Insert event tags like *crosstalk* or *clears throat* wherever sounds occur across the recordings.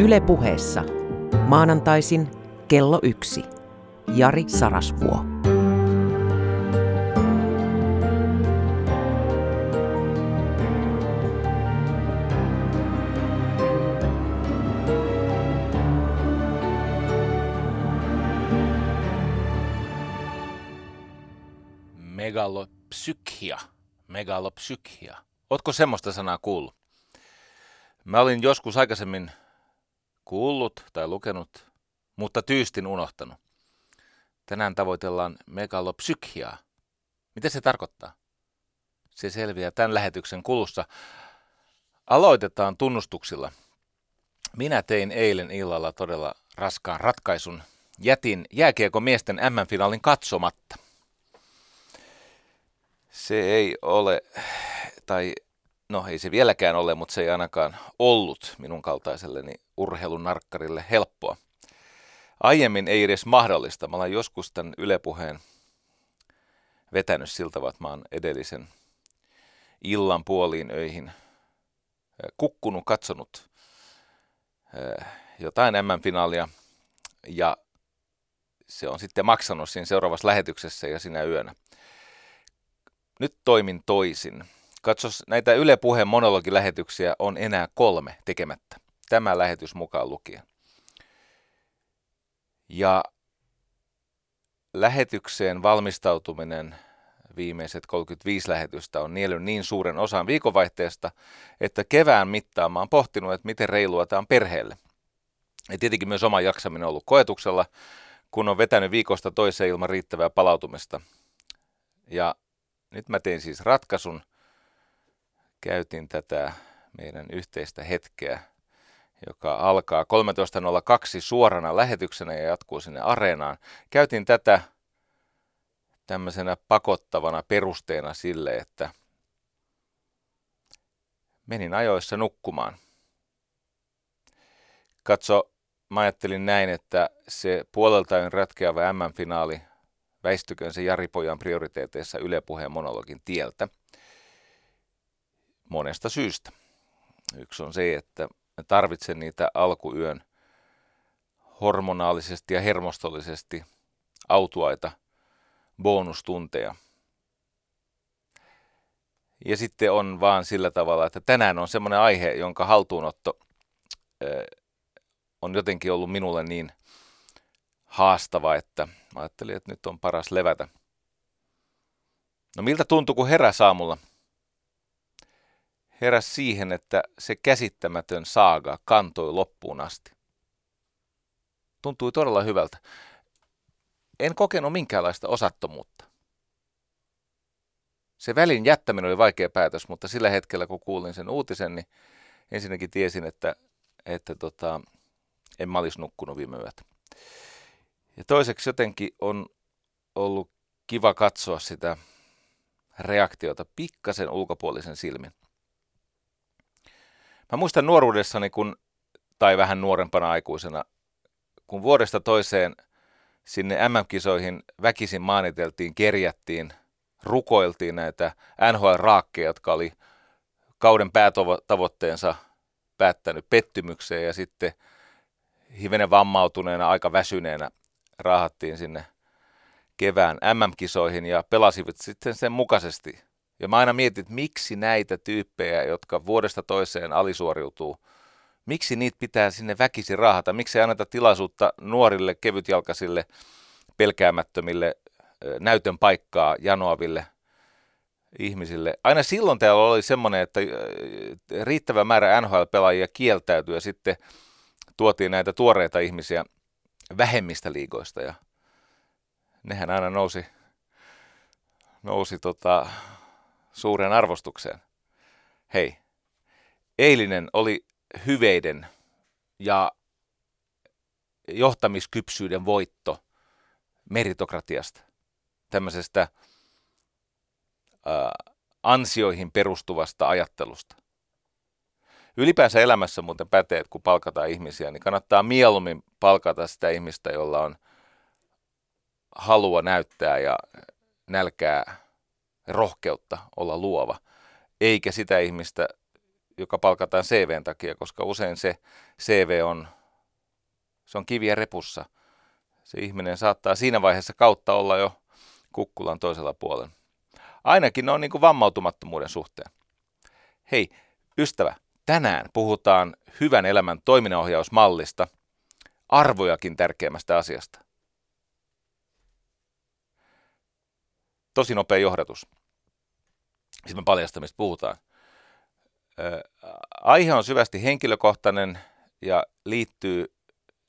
Yle puheessa. Maanantaisin kello yksi. Jari Sarasvuo. Megalopsykia. Megalopsykia. Ootko semmoista sanaa kuullut? Mä olin joskus aikaisemmin kuullut tai lukenut, mutta tyystin unohtanut. Tänään tavoitellaan megalopsykiaa. Mitä se tarkoittaa? Se selviää tämän lähetyksen kulussa. Aloitetaan tunnustuksilla. Minä tein eilen illalla todella raskaan ratkaisun. Jätin jääkiekon miesten M-finaalin katsomatta. Se ei ole, tai no ei se vieläkään ole, mutta se ei ainakaan ollut minun kaltaiselleni urheilunarkkarille helppoa. Aiemmin ei edes mahdollista. Mä olen joskus tämän ylepuheen vetänyt siltä, että mä oon edellisen illan puoliin öihin kukkunut, katsonut jotain M-finaalia ja se on sitten maksanut siinä seuraavassa lähetyksessä ja sinä yönä. Nyt toimin toisin. Katsos, näitä Yle Puheen monologilähetyksiä on enää kolme tekemättä. Tämä lähetys mukaan lukien. Ja lähetykseen valmistautuminen viimeiset 35 lähetystä on niellyt niin suuren osan viikonvaihteesta, että kevään mittaan mä oon pohtinut, että miten reilua tämä on perheelle. Ja tietenkin myös oma jaksaminen on ollut koetuksella, kun on vetänyt viikosta toiseen ilman riittävää palautumista. Ja nyt mä tein siis ratkaisun, käytin tätä meidän yhteistä hetkeä, joka alkaa 13.02 suorana lähetyksenä ja jatkuu sinne areenaan. Käytin tätä tämmöisenä pakottavana perusteena sille, että menin ajoissa nukkumaan. Katso, mä ajattelin näin, että se puoleltain ratkeava M-finaali väistyköön se Jari Pojan prioriteeteissa Yle Puheen monologin tieltä monesta syystä. Yksi on se, että tarvitsen niitä alkuyön hormonaalisesti ja hermostollisesti autuaita bonustunteja. Ja sitten on vaan sillä tavalla, että tänään on semmoinen aihe, jonka haltuunotto on jotenkin ollut minulle niin haastava, että mä ajattelin, että nyt on paras levätä. No miltä tuntui, kun heräsi aamulla? Heräs siihen, että se käsittämätön saaga kantoi loppuun asti. Tuntui todella hyvältä. En kokenut minkäänlaista osattomuutta. Se välin jättäminen oli vaikea päätös, mutta sillä hetkellä kun kuulin sen uutisen, niin ensinnäkin tiesin, että, että tota, en mä olisi nukkunut viime yötä. Ja toiseksi jotenkin on ollut kiva katsoa sitä reaktiota pikkasen ulkopuolisen silmin. Mä muistan nuoruudessani, kun, tai vähän nuorempana aikuisena, kun vuodesta toiseen sinne MM-kisoihin väkisin maaniteltiin, kerjättiin, rukoiltiin näitä NHL-raakkeja, jotka oli kauden päätavoitteensa päättänyt pettymykseen ja sitten hivenen vammautuneena, aika väsyneenä raahattiin sinne kevään MM-kisoihin ja pelasivat sitten sen mukaisesti. Ja mä aina mietin, että miksi näitä tyyppejä, jotka vuodesta toiseen alisuoriutuu, miksi niitä pitää sinne väkisi raahata? Miksi ei anneta tilaisuutta nuorille, kevytjalkaisille, pelkäämättömille, näytön paikkaa janoaville ihmisille? Aina silloin täällä oli semmoinen, että riittävä määrä NHL-pelaajia kieltäytyi ja sitten tuotiin näitä tuoreita ihmisiä vähemmistä liigoista ja nehän aina nousi, nousi tota, suuren arvostukseen. Hei, eilinen oli hyveiden ja johtamiskypsyyden voitto meritokratiasta, tämmöisestä ää, ansioihin perustuvasta ajattelusta. Ylipäänsä elämässä muuten pätee, että kun palkataan ihmisiä, niin kannattaa mieluummin palkata sitä ihmistä, jolla on halua näyttää ja nälkää rohkeutta olla luova, eikä sitä ihmistä, joka palkataan CVn takia, koska usein se CV on, se on kiviä repussa. Se ihminen saattaa siinä vaiheessa kautta olla jo kukkulan toisella puolella. Ainakin ne on niin kuin vammautumattomuuden suhteen. Hei, ystävä, tänään puhutaan hyvän elämän toiminnanohjausmallista, arvojakin tärkeämmästä asiasta. Tosi nopea johdatus. Sitten me paljastan, puhutaan. aihe on syvästi henkilökohtainen ja liittyy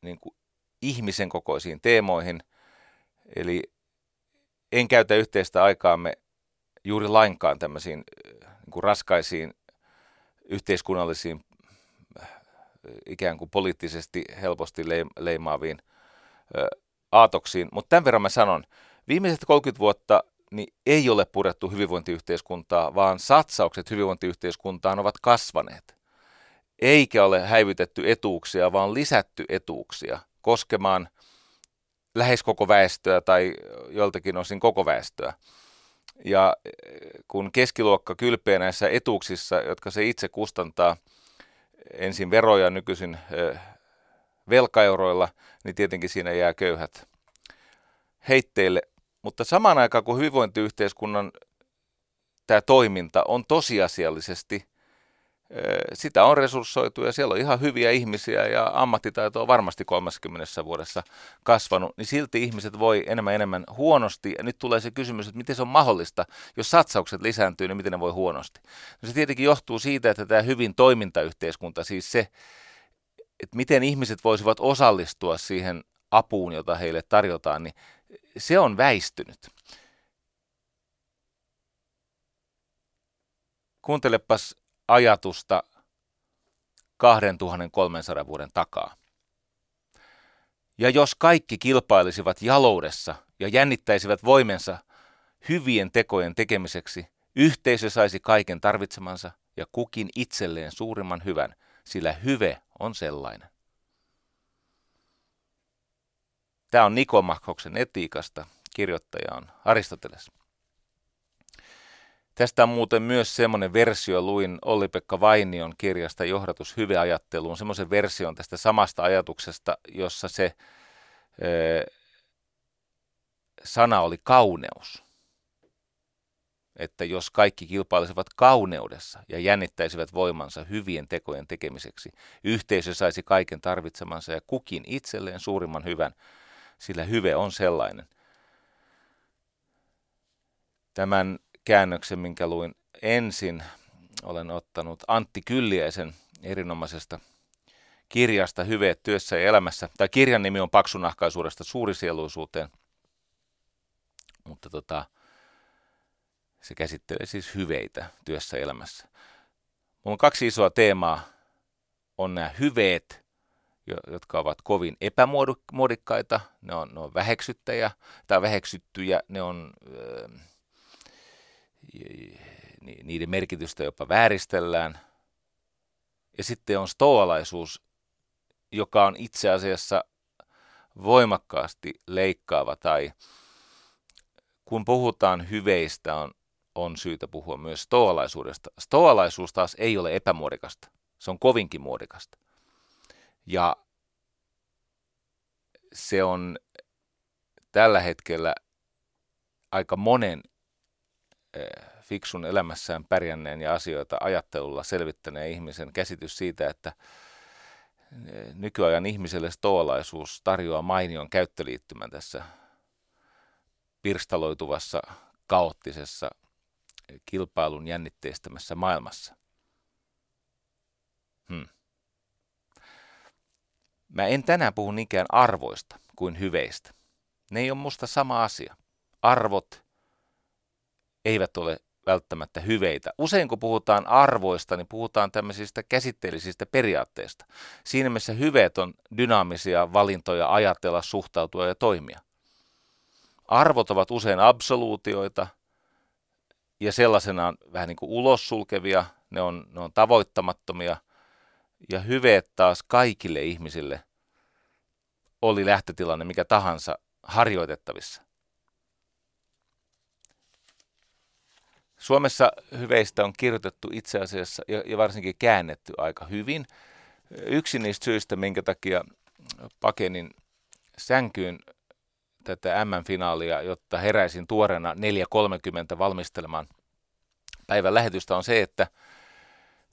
niin kuin ihmisen kokoisiin teemoihin. Eli en käytä yhteistä aikaamme juuri lainkaan tämmöisiin niin kuin raskaisiin yhteiskunnallisiin ikään kuin poliittisesti helposti leimaaviin aatoksiin. Mutta tämän verran mä sanon, viimeiset 30 vuotta niin ei ole purettu hyvinvointiyhteiskuntaa, vaan satsaukset hyvinvointiyhteiskuntaan ovat kasvaneet. Eikä ole häivytetty etuuksia, vaan lisätty etuuksia koskemaan lähes koko väestöä tai joltakin osin koko väestöä. Ja kun keskiluokka kylpeä näissä etuuksissa, jotka se itse kustantaa ensin veroja nykyisin velkaeuroilla, niin tietenkin siinä jää köyhät heitteille. Mutta samaan aikaan, kun hyvinvointiyhteiskunnan tämä toiminta on tosiasiallisesti, sitä on resurssoitu ja siellä on ihan hyviä ihmisiä ja ammattitaito on varmasti 30 vuodessa kasvanut, niin silti ihmiset voi enemmän enemmän huonosti. Ja nyt tulee se kysymys, että miten se on mahdollista, jos satsaukset lisääntyy, niin miten ne voi huonosti. No se tietenkin johtuu siitä, että tämä hyvin toimintayhteiskunta, siis se, että miten ihmiset voisivat osallistua siihen apuun, jota heille tarjotaan, niin se on väistynyt. Kuuntelepas ajatusta 2300 vuoden takaa. Ja jos kaikki kilpailisivat jaloudessa ja jännittäisivät voimensa hyvien tekojen tekemiseksi, yhteisö saisi kaiken tarvitsemansa ja kukin itselleen suurimman hyvän, sillä hyve on sellainen. Tämä on Nikomakhoksen etiikasta. Kirjoittaja on Aristoteles. Tästä on muuten myös semmoinen versio, luin Olli-Pekka Vainion kirjasta Johdatus hyveajatteluun, semmoisen version tästä samasta ajatuksesta, jossa se ö, sana oli kauneus. Että jos kaikki kilpailisivat kauneudessa ja jännittäisivät voimansa hyvien tekojen tekemiseksi, yhteisö saisi kaiken tarvitsemansa ja kukin itselleen suurimman hyvän – sillä hyve on sellainen. Tämän käännöksen, minkä luin ensin, olen ottanut Antti Kylliäisen erinomaisesta kirjasta Hyveet työssä ja elämässä. Tämä kirjan nimi on Paksunahkaisuudesta suurisieluisuuteen, mutta tota, se käsittelee siis hyveitä työssä ja elämässä. Mulla on kaksi isoa teemaa. On nämä hyveet jotka ovat kovin epämuodikkaita, ne on, ne on väheksyttäjä tai väheksyttyjä, ne on, äh, niiden merkitystä jopa vääristellään. Ja sitten on stoalaisuus, joka on itse asiassa voimakkaasti leikkaava tai kun puhutaan hyveistä, on, on syytä puhua myös stoalaisuudesta. Stoalaisuus taas ei ole epämuodikasta, se on kovinkin muodikasta. Ja se on tällä hetkellä aika monen eh, fiksun elämässään pärjänneen ja asioita ajattelulla selvittäneen ihmisen käsitys siitä, että eh, nykyajan ihmiselle stoalaisuus tarjoaa mainion käyttöliittymän tässä pirstaloituvassa, kaoottisessa, kilpailun jännitteistämässä maailmassa. Hmm. Mä en tänään puhu niinkään arvoista kuin hyveistä. Ne ei ole musta sama asia. Arvot eivät ole välttämättä hyveitä. Usein kun puhutaan arvoista, niin puhutaan tämmöisistä käsitteellisistä periaatteista. Siinä missä hyveet on dynaamisia valintoja ajatella, suhtautua ja toimia. Arvot ovat usein absoluutioita ja sellaisenaan vähän niin kuin ulos sulkevia, ne on, ne on tavoittamattomia – ja hyveet taas kaikille ihmisille oli lähtötilanne mikä tahansa harjoitettavissa. Suomessa hyveistä on kirjoitettu itse asiassa ja, varsinkin käännetty aika hyvin. Yksi niistä syistä, minkä takia pakenin sänkyyn tätä M-finaalia, jotta heräisin tuoreena 4.30 valmistelemaan päivän lähetystä, on se, että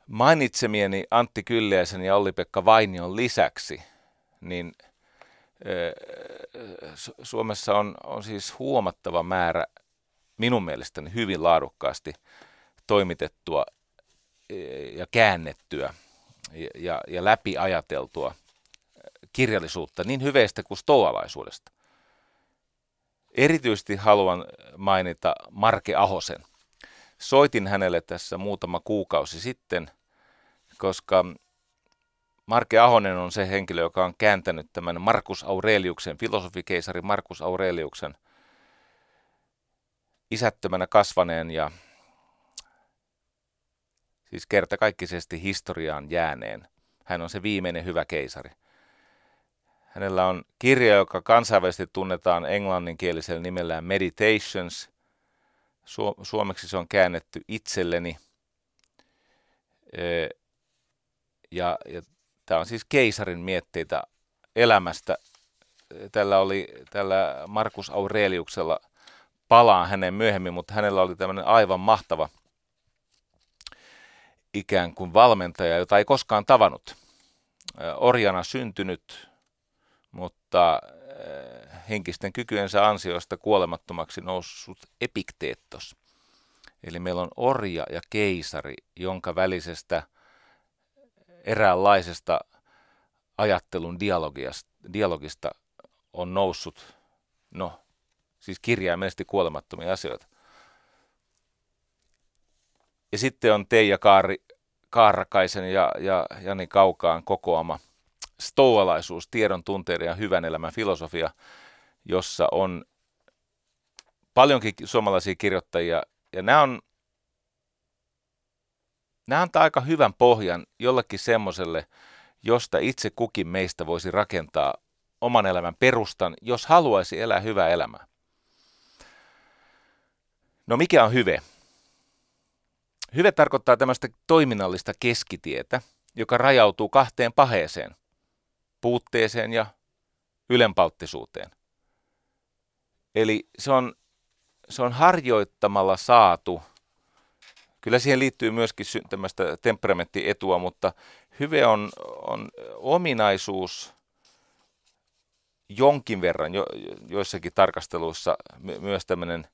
mainitsemieni Antti Kylliäisen ja Olli-Pekka Vainion lisäksi, niin Suomessa on, on siis huomattava määrä minun mielestäni hyvin laadukkaasti toimitettua ja käännettyä ja, ja läpiajateltua kirjallisuutta niin hyveistä kuin stoalaisuudesta. Erityisesti haluan mainita Marke Ahosen. Soitin hänelle tässä muutama kuukausi sitten, koska Marke Ahonen on se henkilö, joka on kääntänyt tämän Markus Aureliuksen, filosofikeisari Markus Aureliuksen isättömänä kasvaneen ja siis kertakaikkisesti historiaan jääneen. Hän on se viimeinen hyvä keisari. Hänellä on kirja, joka kansainvälisesti tunnetaan englanninkielisellä nimellään Meditations. Suomeksi se on käännetty itselleni. Ja, ja tämä on siis keisarin mietteitä elämästä. Tällä oli tällä Markus Aureliuksella, palaan hänen myöhemmin, mutta hänellä oli tämmöinen aivan mahtava ikään kuin valmentaja, jota ei koskaan tavannut. Orjana syntynyt, mutta henkisten kykyensä ansiosta kuolemattomaksi noussut epikteettos. Eli meillä on orja ja keisari, jonka välisestä eräänlaisesta ajattelun dialogista on noussut, no siis kirjaimellisesti kuolemattomia asioita. Ja sitten on Teija Kaari, Kaarrakaisen ja, ja Jani Kaukaan kokoama stoalaisuus, tiedon, tunteiden ja hyvän elämän filosofia, jossa on paljonkin suomalaisia kirjoittajia, ja nämä on nämä antaa aika hyvän pohjan jollekin semmoiselle, josta itse kukin meistä voisi rakentaa oman elämän perustan, jos haluaisi elää hyvää elämää. No mikä on hyve? Hyve tarkoittaa tämmöistä toiminnallista keskitietä, joka rajautuu kahteen paheeseen, puutteeseen ja ylenpalttisuuteen. Eli se on, se on harjoittamalla saatu, kyllä siihen liittyy myöskin tämmöistä temperamenttietua, mutta hyve on, on ominaisuus jonkin verran, jo, joissakin tarkasteluissa myös tämmöinen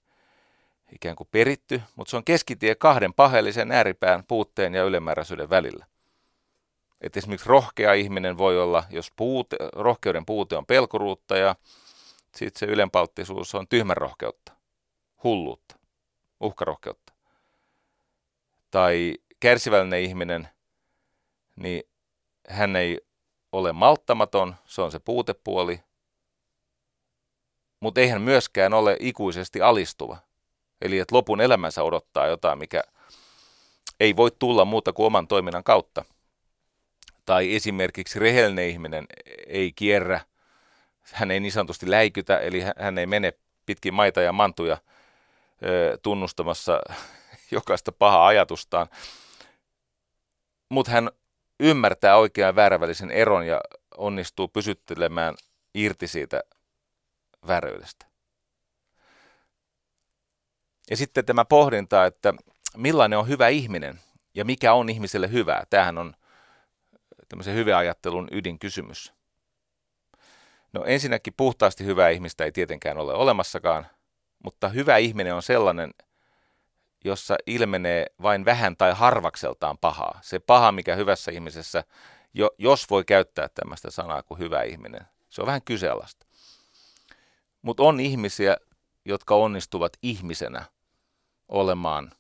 ikään kuin peritty, mutta se on keskitie kahden paheellisen ääripään puutteen ja ylimääräisyyden välillä. Et esimerkiksi rohkea ihminen voi olla, jos puute, rohkeuden puute on pelkuruutta ja sitten se ylenpalttisuus on tyhmän rohkeutta, hulluutta, uhkarohkeutta. Tai kärsivällinen ihminen, niin hän ei ole malttamaton, se on se puutepuoli, mutta eihän myöskään ole ikuisesti alistuva. Eli että lopun elämänsä odottaa jotain, mikä ei voi tulla muuta kuin oman toiminnan kautta. Tai esimerkiksi rehellinen ihminen ei kierrä, hän ei niin sanotusti läikytä, eli hän ei mene pitkin maita ja mantuja tunnustamassa *laughs* jokaista pahaa ajatustaan. Mutta hän ymmärtää oikean väärävälisen eron ja onnistuu pysyttelemään irti siitä väröydestä. Ja sitten tämä pohdinta, että millainen on hyvä ihminen ja mikä on ihmiselle hyvää. Tämähän on tämmöisen hyvän ajattelun ydinkysymys. No ensinnäkin puhtaasti hyvää ihmistä ei tietenkään ole olemassakaan, mutta hyvä ihminen on sellainen, jossa ilmenee vain vähän tai harvakseltaan pahaa. Se paha, mikä hyvässä ihmisessä, jo, jos voi käyttää tämmöistä sanaa kuin hyvä ihminen, se on vähän kyseenalaista. Mutta on ihmisiä, jotka onnistuvat ihmisenä olemaan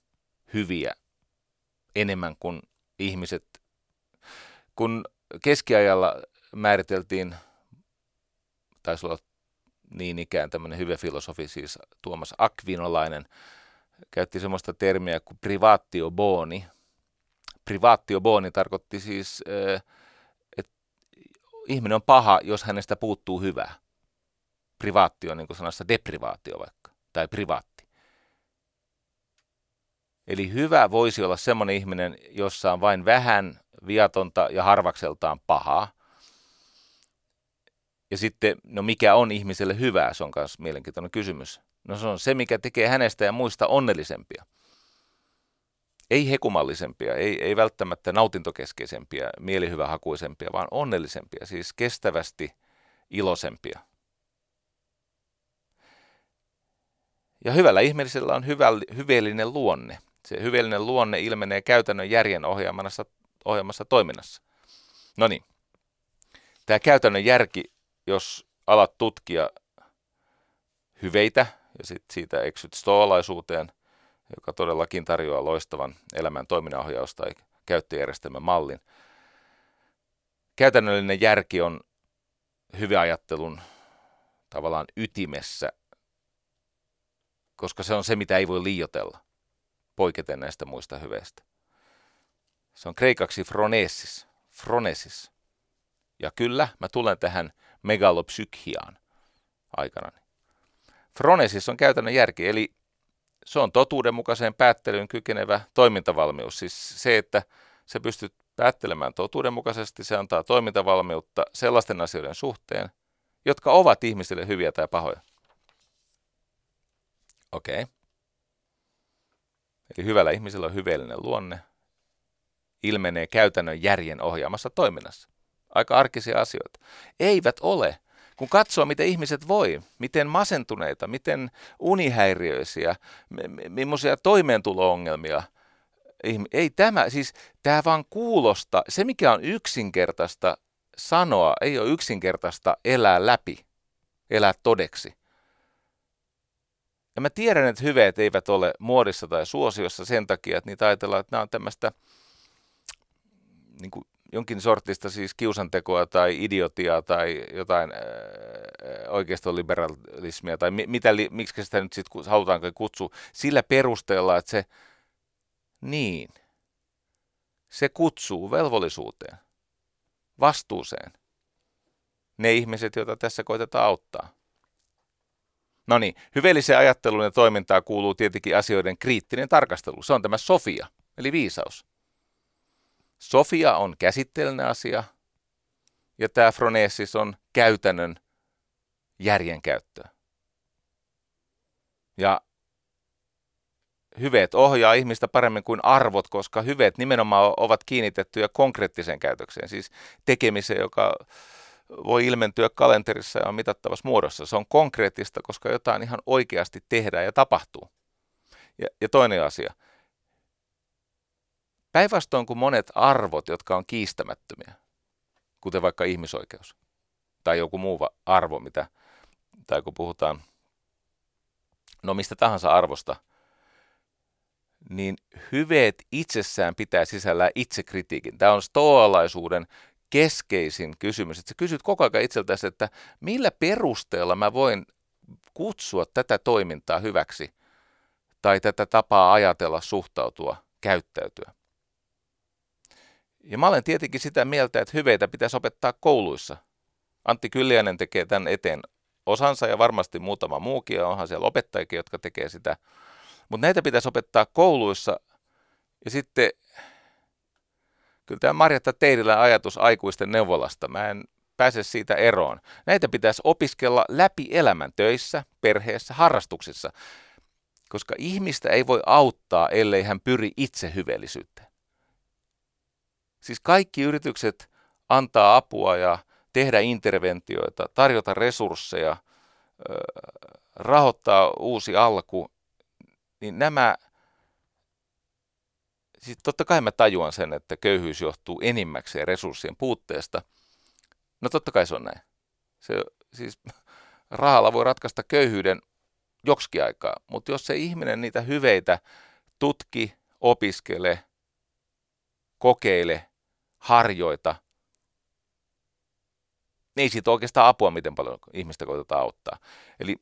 hyviä enemmän kuin ihmiset. Kun keskiajalla määriteltiin, taisi olla niin ikään tämmöinen hyvä filosofi, siis Tuomas Akvinolainen, käytti semmoista termiä kuin privatio boni. Privatio boni tarkoitti siis, että ihminen on paha, jos hänestä puuttuu hyvää. Privaatio, niin kuin sanassa deprivaatio vaikka, tai privaatti. Eli hyvä voisi olla semmoinen ihminen, jossa on vain vähän viatonta ja harvakseltaan pahaa. Ja sitten, no mikä on ihmiselle hyvää, se on myös mielenkiintoinen kysymys. No se on se, mikä tekee hänestä ja muista onnellisempia. Ei hekumallisempia, ei, ei välttämättä nautintokeskeisempiä, mielihyvähakuisempia, vaan onnellisempia, siis kestävästi iloisempia. Ja hyvällä ihmisellä on hyvä, hyveellinen luonne. Se hyveellinen luonne ilmenee käytännön järjen ohjaamassa, ohjaamassa toiminnassa. No niin, tämä käytännön järki, jos alat tutkia hyveitä ja sit siitä eksyt stoalaisuuteen, joka todellakin tarjoaa loistavan elämän toiminnanohjaus- tai käyttöjärjestelmän mallin. Käytännöllinen järki on hyveajattelun tavallaan ytimessä koska se on se, mitä ei voi liiotella, poiketen näistä muista hyveistä. Se on kreikaksi phronesis, phronesis. Ja kyllä, mä tulen tähän megalopsykhiaan aikana. Phronesis on käytännön järki, eli se on totuudenmukaiseen päättelyyn kykenevä toimintavalmius. Siis se, että se pystyt päättelemään totuudenmukaisesti, se antaa toimintavalmiutta sellaisten asioiden suhteen, jotka ovat ihmisille hyviä tai pahoja. Okei. Okay. Eli hyvällä ihmisellä on hyveellinen luonne, ilmenee käytännön järjen ohjaamassa toiminnassa. Aika arkisia asioita. Eivät ole. Kun katsoo, miten ihmiset voi, miten masentuneita, miten unihäiriöisiä, millaisia toimeentulo-ongelmia. Ei tämä, siis tämä vaan kuulosta, se mikä on yksinkertaista sanoa, ei ole yksinkertaista elää läpi, elää todeksi. Ja mä tiedän, että hyveet eivät ole muodissa tai suosiossa sen takia, että niitä ajatellaan, että nämä on tämmöistä niin kuin jonkin sortista siis kiusantekoa tai idiotiaa tai jotain äh, oikeistoliberalismia tai mi- mitä, li- miksi sitä nyt sitten halutaanko kutsua, sillä perusteella, että se niin, se kutsuu velvollisuuteen, vastuuseen ne ihmiset, joita tässä koitetaan auttaa. No niin, hyveelliseen ajatteluun ja toimintaan kuuluu tietenkin asioiden kriittinen tarkastelu. Se on tämä Sofia, eli viisaus. Sofia on käsitteellinen asia, ja tämä Fronesis on käytännön järjen käyttöä. Ja hyveet ohjaa ihmistä paremmin kuin arvot, koska hyveet nimenomaan ovat kiinnitettyjä konkreettiseen käytökseen, siis tekemiseen, joka voi ilmentyä kalenterissa ja on mitattavassa muodossa. Se on konkreettista, koska jotain ihan oikeasti tehdään ja tapahtuu. Ja, ja toinen asia. Päinvastoin kuin monet arvot, jotka on kiistämättömiä, kuten vaikka ihmisoikeus tai joku muu arvo, mitä, tai kun puhutaan no mistä tahansa arvosta, niin hyveet itsessään pitää sisällään itsekritiikin. Tämä on stoalaisuuden keskeisin kysymys, että sä kysyt koko ajan itseltäsi, että millä perusteella mä voin kutsua tätä toimintaa hyväksi tai tätä tapaa ajatella, suhtautua, käyttäytyä. Ja mä olen tietenkin sitä mieltä, että hyveitä pitäisi opettaa kouluissa. Antti Kylliäinen tekee tämän eteen osansa ja varmasti muutama muukin, ja onhan siellä opettajikin, jotka tekee sitä. Mutta näitä pitäisi opettaa kouluissa. Ja sitten kyllä tämä Marjatta Teidilän ajatus aikuisten neuvolasta, mä en pääse siitä eroon. Näitä pitäisi opiskella läpi elämän töissä, perheessä, harrastuksissa, koska ihmistä ei voi auttaa, ellei hän pyri itse hyveellisyyteen. Siis kaikki yritykset antaa apua ja tehdä interventioita, tarjota resursseja, rahoittaa uusi alku, niin nämä siis totta kai mä tajuan sen, että köyhyys johtuu enimmäkseen resurssien puutteesta. No totta kai se on näin. Se, siis *laughs* rahalla voi ratkaista köyhyyden joksikin aikaa, mutta jos se ihminen niitä hyveitä tutki, opiskele, kokeile, harjoita, niin ei siitä oikeastaan apua, miten paljon ihmistä koitetaan auttaa. Eli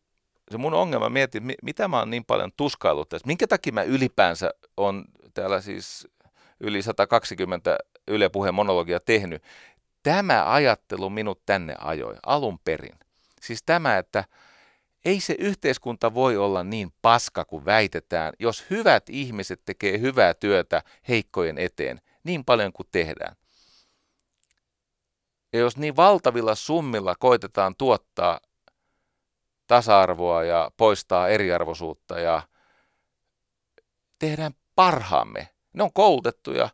se mun ongelma mietin, mitä mä oon niin paljon tuskaillut tässä, minkä takia mä ylipäänsä on täällä siis yli 120 Yle Puheen monologia tehnyt. Tämä ajattelu minut tänne ajoi alun perin. Siis tämä, että ei se yhteiskunta voi olla niin paska kuin väitetään, jos hyvät ihmiset tekee hyvää työtä heikkojen eteen niin paljon kuin tehdään. Ja jos niin valtavilla summilla koitetaan tuottaa tasa-arvoa ja poistaa eriarvoisuutta ja tehdään parhaamme. Ne on koulutettuja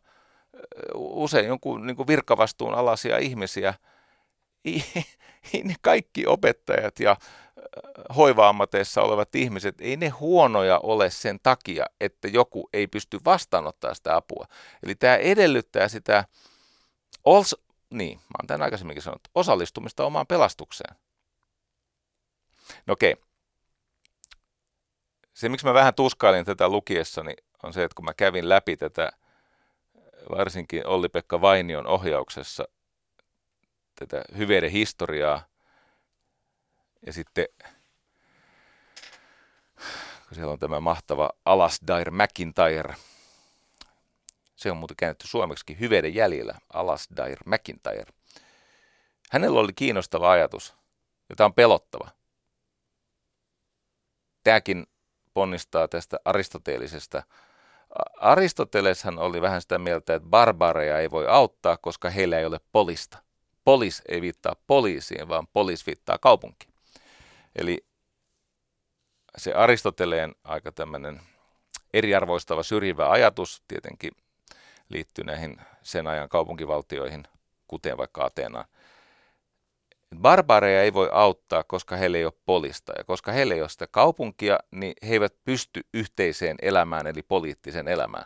usein jonkun niin kuin virkavastuun alaisia ihmisiä. Ei, ne kaikki opettajat ja hoiva-ammateissa olevat ihmiset, ei ne huonoja ole sen takia, että joku ei pysty vastaanottaa sitä apua. Eli tämä edellyttää sitä, niin, mä oon tämän aikaisemminkin sanonut, osallistumista omaan pelastukseen. No okei. Se, miksi mä vähän tuskailin tätä lukiessani, on se, että kun mä kävin läpi tätä, varsinkin Olli-Pekka Vainion ohjauksessa, tätä hyveiden historiaa, ja sitten kun siellä on tämä mahtava Alasdair McIntyre, se on muuten käännetty suomeksi hyveiden jäljellä, Alasdair McIntyre. Hänellä oli kiinnostava ajatus, jota on pelottava tämäkin ponnistaa tästä aristoteelisesta. Aristoteleshan oli vähän sitä mieltä, että barbareja ei voi auttaa, koska heillä ei ole polista. Polis ei viittaa poliisiin, vaan polis viittaa kaupunkiin. Eli se Aristoteleen aika tämmöinen eriarvoistava syrjivä ajatus tietenkin liittyy näihin sen ajan kaupunkivaltioihin, kuten vaikka Ateenaan. Barbareja ei voi auttaa, koska heillä ei ole polista. Ja koska heillä ei ole sitä kaupunkia, niin he eivät pysty yhteiseen elämään, eli poliittisen elämään.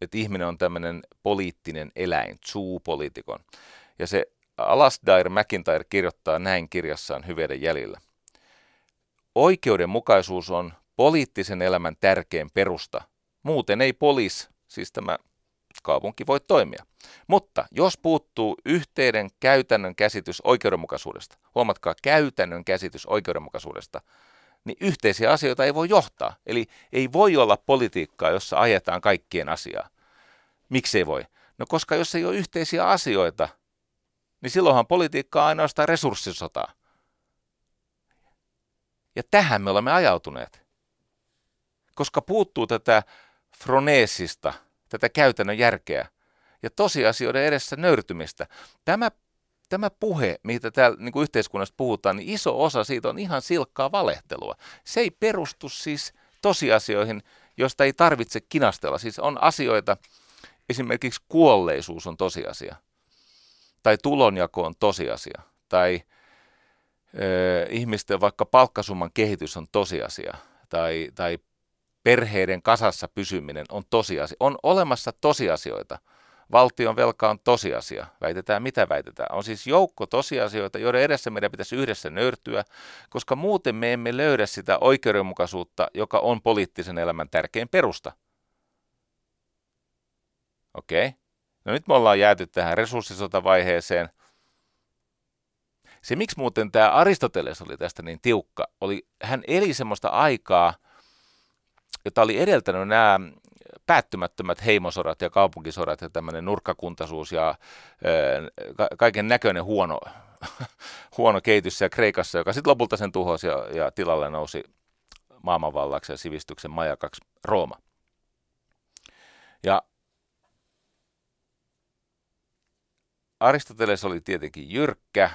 Et ihminen on tämmöinen poliittinen eläin, zoopoliitikon. Ja se Alasdair McIntyre kirjoittaa näin kirjassaan Hyveiden jäljillä. Oikeudenmukaisuus on poliittisen elämän tärkein perusta. Muuten ei polis, siis tämä kaupunki voi toimia. Mutta jos puuttuu yhteinen käytännön käsitys oikeudenmukaisuudesta, huomatkaa käytännön käsitys oikeudenmukaisuudesta, niin yhteisiä asioita ei voi johtaa. Eli ei voi olla politiikkaa, jossa ajetaan kaikkien asiaa. Miksi ei voi? No koska jos ei ole yhteisiä asioita, niin silloinhan politiikka on ainoastaan resurssisotaa. Ja tähän me olemme ajautuneet. Koska puuttuu tätä froneesista – tätä käytännön järkeä ja tosiasioiden edessä nöyrtymistä. Tämä, tämä puhe, mitä täällä niin kuin yhteiskunnassa puhutaan, niin iso osa siitä on ihan silkkaa valehtelua. Se ei perustu siis tosiasioihin, joista ei tarvitse kinastella. Siis on asioita, esimerkiksi kuolleisuus on tosiasia, tai tulonjako on tosiasia, tai ö, ihmisten vaikka palkkasumman kehitys on tosiasia, tai, tai perheiden kasassa pysyminen on tosiasia. On olemassa tosiasioita. Valtion velka on tosiasia. Väitetään mitä väitetään. On siis joukko tosiasioita, joiden edessä meidän pitäisi yhdessä nöyrtyä, koska muuten me emme löydä sitä oikeudenmukaisuutta, joka on poliittisen elämän tärkein perusta. Okei. Okay. No nyt me ollaan jääty tähän resurssisotavaiheeseen. Se, miksi muuten tämä Aristoteles oli tästä niin tiukka, oli, hän eli semmoista aikaa – jota oli edeltänyt nämä päättymättömät heimosodat ja kaupunkisodat ja tämmöinen nurkkakuntaisuus ja ka- kaiken näköinen huono, *laughs* huono kehitys siellä Kreikassa, joka sitten lopulta sen tuhosi ja, ja tilalle nousi maailmanvallaksi ja sivistyksen majakaksi Rooma. Ja Aristoteles oli tietenkin jyrkkä.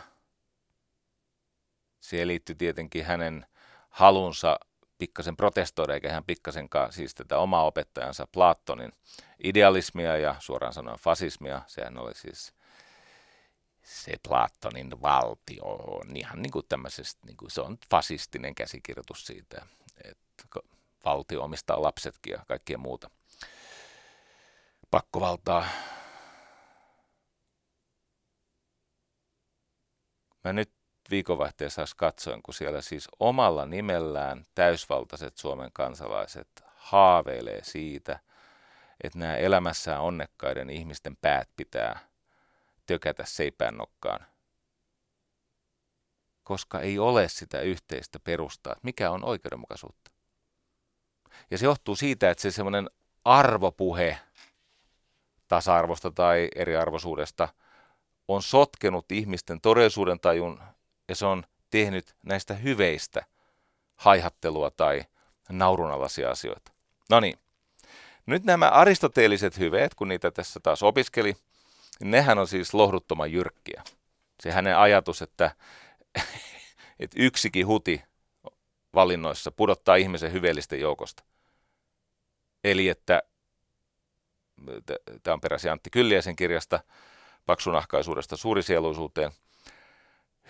Siihen liittyi tietenkin hänen halunsa pikkasen protestoida, eikä hän pikkasenkaan siis tätä omaa opettajansa Platonin idealismia ja suoraan sanoen fasismia. Sehän oli siis se Platonin valtio on ihan niin kuin tämmöisestä, niin kuin se on fasistinen käsikirjoitus siitä, että valtio omistaa lapsetkin ja kaikkea muuta. Pakkovaltaa. Mä nyt viikonvaihteessa katsoin, kun siellä siis omalla nimellään täysvaltaiset Suomen kansalaiset haaveilee siitä, että nämä elämässään onnekkaiden ihmisten päät pitää tökätä seipään nokkaan. Koska ei ole sitä yhteistä perustaa, mikä on oikeudenmukaisuutta. Ja se johtuu siitä, että se semmoinen arvopuhe tasa-arvosta tai eriarvoisuudesta on sotkenut ihmisten todellisuuden tajun ja se on tehnyt näistä hyveistä haihattelua tai naurunalaisia asioita. No niin, nyt nämä aristoteeliset hyveet, kun niitä tässä taas opiskeli, niin nehän on siis lohduttoman jyrkkiä. Se hänen ajatus, että, *laughs* että yksikin huti valinnoissa pudottaa ihmisen hyveellisten joukosta. Eli että, tämä on peräsi Antti Kylliäisen kirjasta, paksunahkaisuudesta suurisieluisuuteen,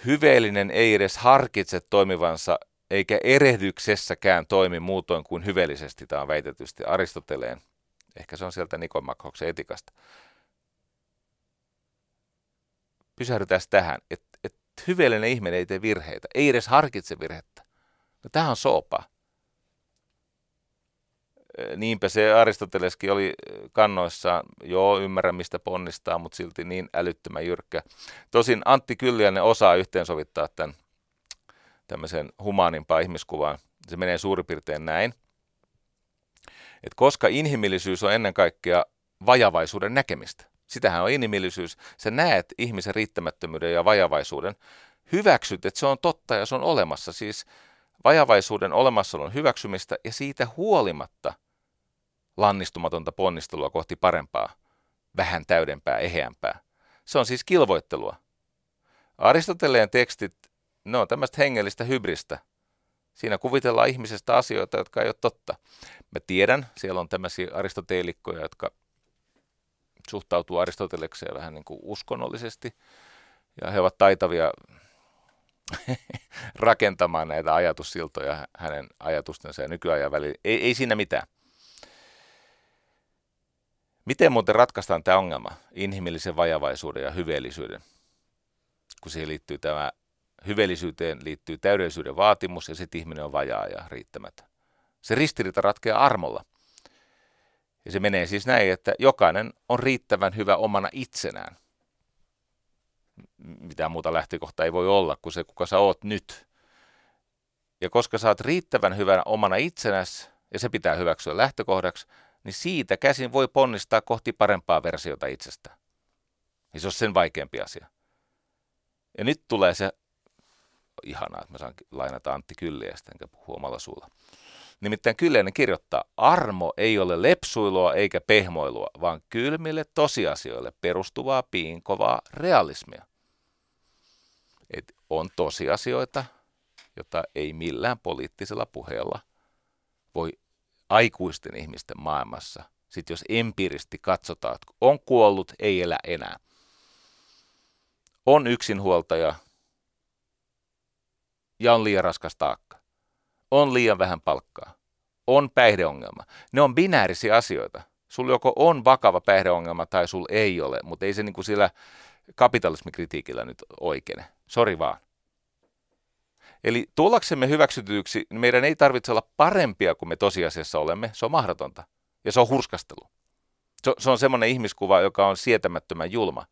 hyveellinen ei edes harkitse toimivansa eikä erehdyksessäkään toimi muutoin kuin hyveellisesti, tämä on väitetysti Aristoteleen. Ehkä se on sieltä Nikomakhoksen etikasta. Pysähdytään tähän, että et hyveellinen ihminen ei tee virheitä, ei edes harkitse virhettä. No tämähän on sopa. Niinpä se Aristoteleskin oli kannoissaan, joo ymmärrän mistä ponnistaa, mutta silti niin älyttömän jyrkkä. Tosin Antti Kylliänen osaa yhteensovittaa tämän tämmöiseen humaanimpaan ihmiskuvaan. Se menee suurin piirtein näin, että koska inhimillisyys on ennen kaikkea vajavaisuuden näkemistä, sitähän on inhimillisyys, sä näet ihmisen riittämättömyyden ja vajavaisuuden, hyväksyt, että se on totta ja se on olemassa, siis vajavaisuuden olemassaolon hyväksymistä ja siitä huolimatta lannistumatonta ponnistelua kohti parempaa, vähän täydempää, eheämpää. Se on siis kilvoittelua. Aristoteleen tekstit ne on tämmöistä hengellistä hybristä. Siinä kuvitellaan ihmisestä asioita, jotka ei ole totta. Mä tiedän, siellä on tämmöisiä aristoteelikkoja, jotka suhtautuu Aristotelekseen vähän niin kuin uskonnollisesti. Ja he ovat taitavia *laughs* rakentamaan näitä ajatussiltoja hänen ajatustensa ja nykyajan välillä. Ei, ei siinä mitään. Miten muuten ratkaistaan tämä ongelma, inhimillisen vajavaisuuden ja hyveellisyyden, kun siihen liittyy tämä hyveellisyyteen liittyy täydellisyyden vaatimus ja sitten ihminen on vajaa ja riittämätön. Se ristiriita ratkeaa armolla. Ja se menee siis näin, että jokainen on riittävän hyvä omana itsenään. Mitä muuta lähtökohta ei voi olla kuin se, kuka sä oot nyt. Ja koska sä oot riittävän hyvänä omana itsenäsi, ja se pitää hyväksyä lähtökohdaksi, niin siitä käsin voi ponnistaa kohti parempaa versiota itsestä. Ja se on sen vaikeampi asia. Ja nyt tulee se ihanaa, että mä saan lainata Antti Kylliästä, enkä puhua omalla suulla. Nimittäin Kylliäinen kirjoittaa, armo ei ole lepsuilua eikä pehmoilua, vaan kylmille tosiasioille perustuvaa piinkovaa realismia. Et on tosiasioita, jota ei millään poliittisella puheella voi aikuisten ihmisten maailmassa, sitten jos empiiristi katsotaan, että on kuollut, ei elä enää. On yksinhuoltaja, ja on liian raskas taakka. On liian vähän palkkaa. On päihdeongelma. Ne on binäärisiä asioita. Sulla joko on vakava päihdeongelma tai sul ei ole, mutta ei se niin kuin sillä kapitalismikritiikillä nyt oikeine. Sori vaan. Eli tullaksemme hyväksytyksi, niin meidän ei tarvitse olla parempia kuin me tosiasiassa olemme. Se on mahdotonta. Ja se on hurskastelu. Se, se on semmoinen ihmiskuva, joka on sietämättömän julma.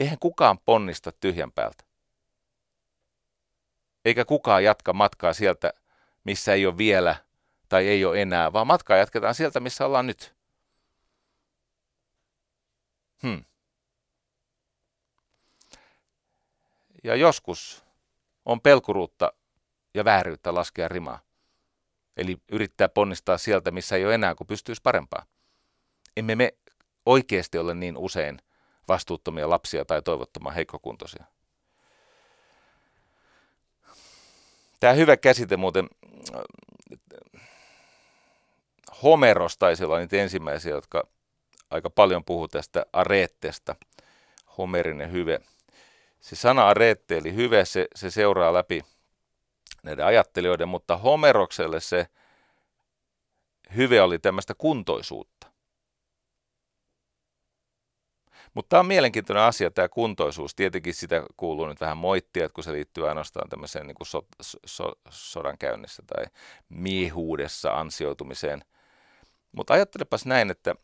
Eihän kukaan ponnista tyhjän päältä eikä kukaan jatka matkaa sieltä, missä ei ole vielä tai ei ole enää, vaan matkaa jatketaan sieltä, missä ollaan nyt. Hmm. Ja joskus on pelkuruutta ja vääryyttä laskea rimaa. Eli yrittää ponnistaa sieltä, missä ei ole enää, kun pystyisi parempaa. Emme me oikeasti ole niin usein vastuuttomia lapsia tai toivottoman heikkokuntoisia. Tämä hyvä käsite muuten, Homeros taisi olla niitä ensimmäisiä, jotka aika paljon puhuu tästä areetteesta, homerinen hyve. Se sana areette eli hyve, se, se seuraa läpi näiden ajattelijoiden, mutta Homerokselle se hyve oli tämmöistä kuntoisuutta. Mutta tämä on mielenkiintoinen asia, tämä kuntoisuus. Tietenkin sitä kuuluu nyt vähän moittia, kun se liittyy ainoastaan tämmöiseen niin kuin so, so, sodan käynnissä tai miehuudessa ansioitumiseen. Mutta ajattelepas näin, että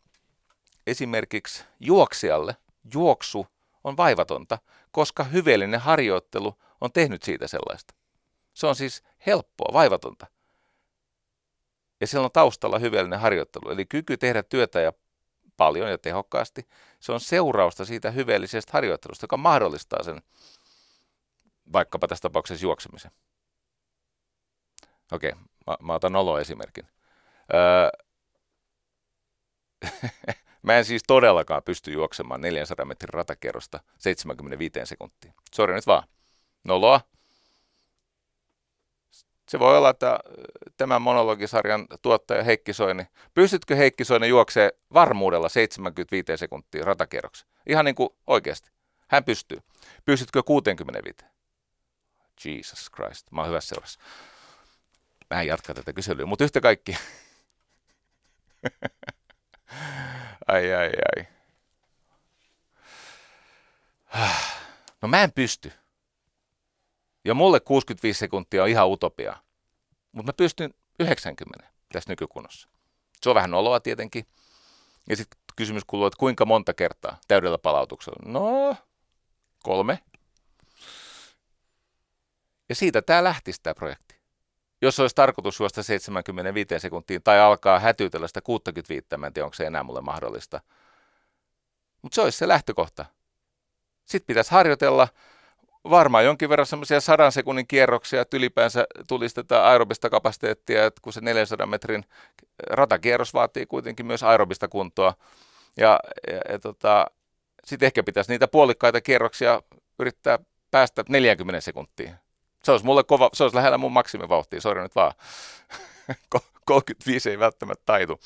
esimerkiksi juoksijalle juoksu on vaivatonta, koska hyveellinen harjoittelu on tehnyt siitä sellaista. Se on siis helppoa, vaivatonta. Ja siellä on taustalla hyveellinen harjoittelu, eli kyky tehdä työtä ja paljon ja tehokkaasti. Se on seurausta siitä hyveellisestä harjoittelusta, joka mahdollistaa sen vaikkapa tässä tapauksessa juoksemisen. Okei, mä, mä otan olo-esimerkin. Öö, *laughs* mä en siis todellakaan pysty juoksemaan 400 metrin ratakierrosta 75 sekuntiin. Sori nyt vaan. Noloa. Se voi olla, että tämän monologisarjan tuottaja Heikki Soini, pystytkö Heikki Soini juoksee varmuudella 75 sekuntia ratakierroksi? Ihan niin kuin oikeasti. Hän pystyy. Pystytkö 65? Jesus Christ, mä oon hyvässä seurassa. Mä en jatka tätä kyselyä, mutta yhtä kaikki. *laughs* ai, ai, ai. No mä en pysty. Ja mulle 65 sekuntia on ihan utopia. Mutta mä pystyn 90 tässä nykykunnossa. Se on vähän oloa tietenkin. Ja sitten kysymys kuuluu, että kuinka monta kertaa täydellä palautuksella? No, kolme. Ja siitä tämä lähtisi tämä projekti. Jos olisi tarkoitus juosta 75 sekuntiin tai alkaa hätyytellä sitä 65, mä en tiedä, onko se enää mulle mahdollista. Mutta se olisi se lähtökohta. Sitten pitäisi harjoitella varmaan jonkin verran semmoisia sadan sekunnin kierroksia, että ylipäänsä tulisi tätä aerobista kapasiteettia, että kun se 400 metrin ratakierros vaatii kuitenkin myös aerobista kuntoa. Ja, ja, ja tota, sitten ehkä pitäisi niitä puolikkaita kierroksia yrittää päästä 40 sekuntiin. Se olisi mulle kova, se olisi lähellä mun maksimivauhtia, sori nyt vaan. *laughs* 35 ei välttämättä taitu.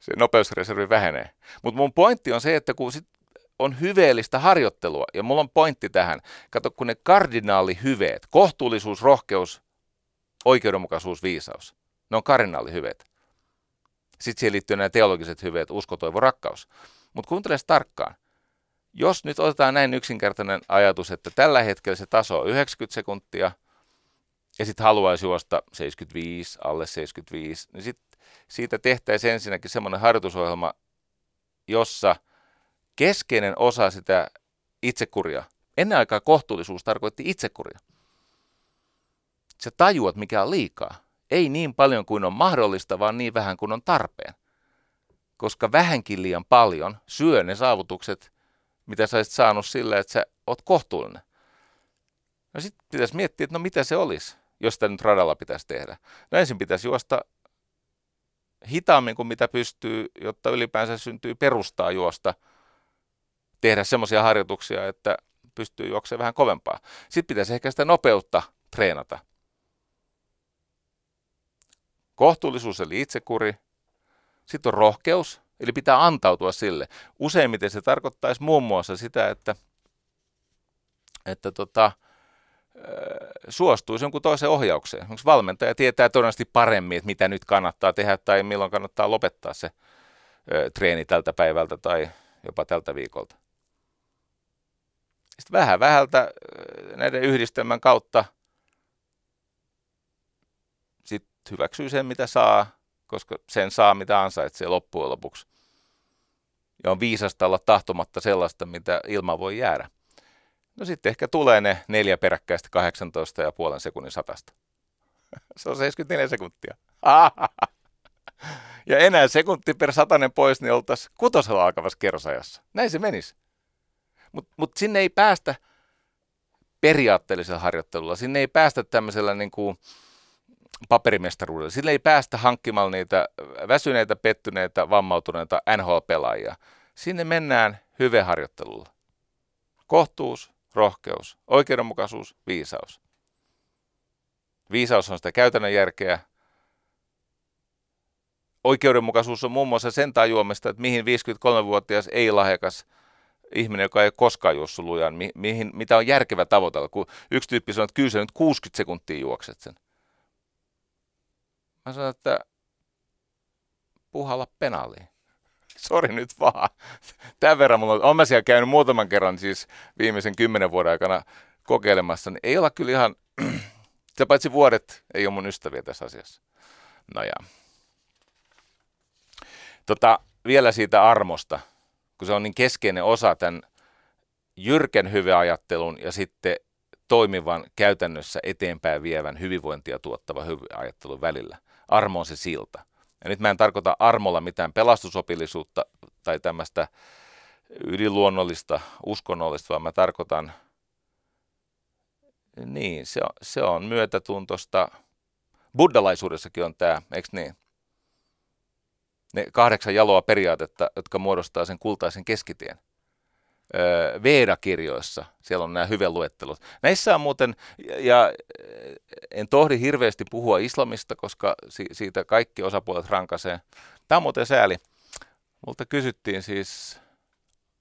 Se nopeusreservi vähenee. Mutta mun pointti on se, että kun sit on hyveellistä harjoittelua, ja mulla on pointti tähän. Kato, kun ne kardinaalihyveet, kohtuullisuus, rohkeus, oikeudenmukaisuus, viisaus, ne on kardinaalihyveet. Sitten siihen liittyy nämä teologiset hyveet, usko, toivo, rakkaus. Mutta kuuntele tarkkaan. Jos nyt otetaan näin yksinkertainen ajatus, että tällä hetkellä se taso on 90 sekuntia, ja sitten haluaisi juosta 75, alle 75, niin sitten siitä tehtäisiin ensinnäkin semmoinen harjoitusohjelma, jossa – keskeinen osa sitä itsekuria. Ennen aikaa kohtuullisuus tarkoitti itsekuria. Sä tajuat, mikä on liikaa. Ei niin paljon kuin on mahdollista, vaan niin vähän kuin on tarpeen. Koska vähänkin liian paljon syö ne saavutukset, mitä sä olisit saanut sillä, että sä oot kohtuullinen. No sitten pitäisi miettiä, että no mitä se olisi, jos sitä nyt radalla pitäisi tehdä. No ensin pitäisi juosta hitaammin kuin mitä pystyy, jotta ylipäänsä syntyy perustaa juosta – tehdä semmoisia harjoituksia, että pystyy juoksemaan vähän kovempaa. Sitten pitäisi ehkä sitä nopeutta treenata. Kohtuullisuus eli itsekuri. Sitten on rohkeus, eli pitää antautua sille. Useimmiten se tarkoittaisi muun muassa sitä, että, että tota, suostuisi jonkun toisen ohjaukseen. Onko valmentaja tietää todennäköisesti paremmin, että mitä nyt kannattaa tehdä tai milloin kannattaa lopettaa se treeni tältä päivältä tai jopa tältä viikolta. Sitten vähän vähältä näiden yhdistelmän kautta sitten hyväksyy sen, mitä saa, koska sen saa, mitä ansaitsee loppujen lopuksi. Ja on viisasta olla tahtomatta sellaista, mitä ilma voi jäädä. No sitten ehkä tulee ne neljä peräkkäistä 18 ja puolen sekunnin satasta. *laughs* Se on 74 sekuntia. *laughs* Ja enää sekunti per satanen pois, niin oltaisiin kutosella alkavassa kerrosajassa. Näin se menisi. Mutta mut sinne ei päästä periaatteellisella harjoittelulla, sinne ei päästä tämmöisellä niin kuin paperimestaruudella, sinne ei päästä hankkimalla niitä väsyneitä, pettyneitä, vammautuneita NHL-pelaajia. Sinne mennään hyveharjoittelulla. Kohtuus, rohkeus, oikeudenmukaisuus, viisaus. Viisaus on sitä käytännön järkeä. Oikeudenmukaisuus on muun muassa sen tajuamista, että mihin 53-vuotias ei-lahjakas – ihminen, joka ei koskaan juossut lujaan, mi- mihin, mitä on järkevä tavoitella, kun yksi tyyppi sanoo, että kyllä nyt 60 sekuntia juokset sen. Mä sanon, että puhalla penaliin. *laughs* Sori nyt vaan. Tämän verran mulla on, mä siellä käynyt muutaman kerran siis viimeisen kymmenen vuoden aikana kokeilemassa, niin ei olla kyllä ihan, *clears throat* se paitsi vuodet ei ole mun ystäviä tässä asiassa. No ja. Tota, vielä siitä armosta kun se on niin keskeinen osa tämän jyrkän hyveajattelun ja sitten toimivan käytännössä eteenpäin vievän hyvinvointia tuottava hyveajattelun välillä. Armo on se silta. Ja nyt mä en tarkoita armolla mitään pelastusopillisuutta tai tämmöistä yliluonnollista, uskonnollista, vaan mä tarkoitan Niin, se on, se on myötätuntosta. Buddhalaisuudessakin on tämä, eikö niin? Ne kahdeksan jaloa periaatetta, jotka muodostaa sen kultaisen keskitien. Veda-kirjoissa, siellä on nämä hyveluettelut. Näissä on muuten, ja en tohdi hirveästi puhua islamista, koska siitä kaikki osapuolet rankasee. Tämä on muuten sääli. Multa kysyttiin siis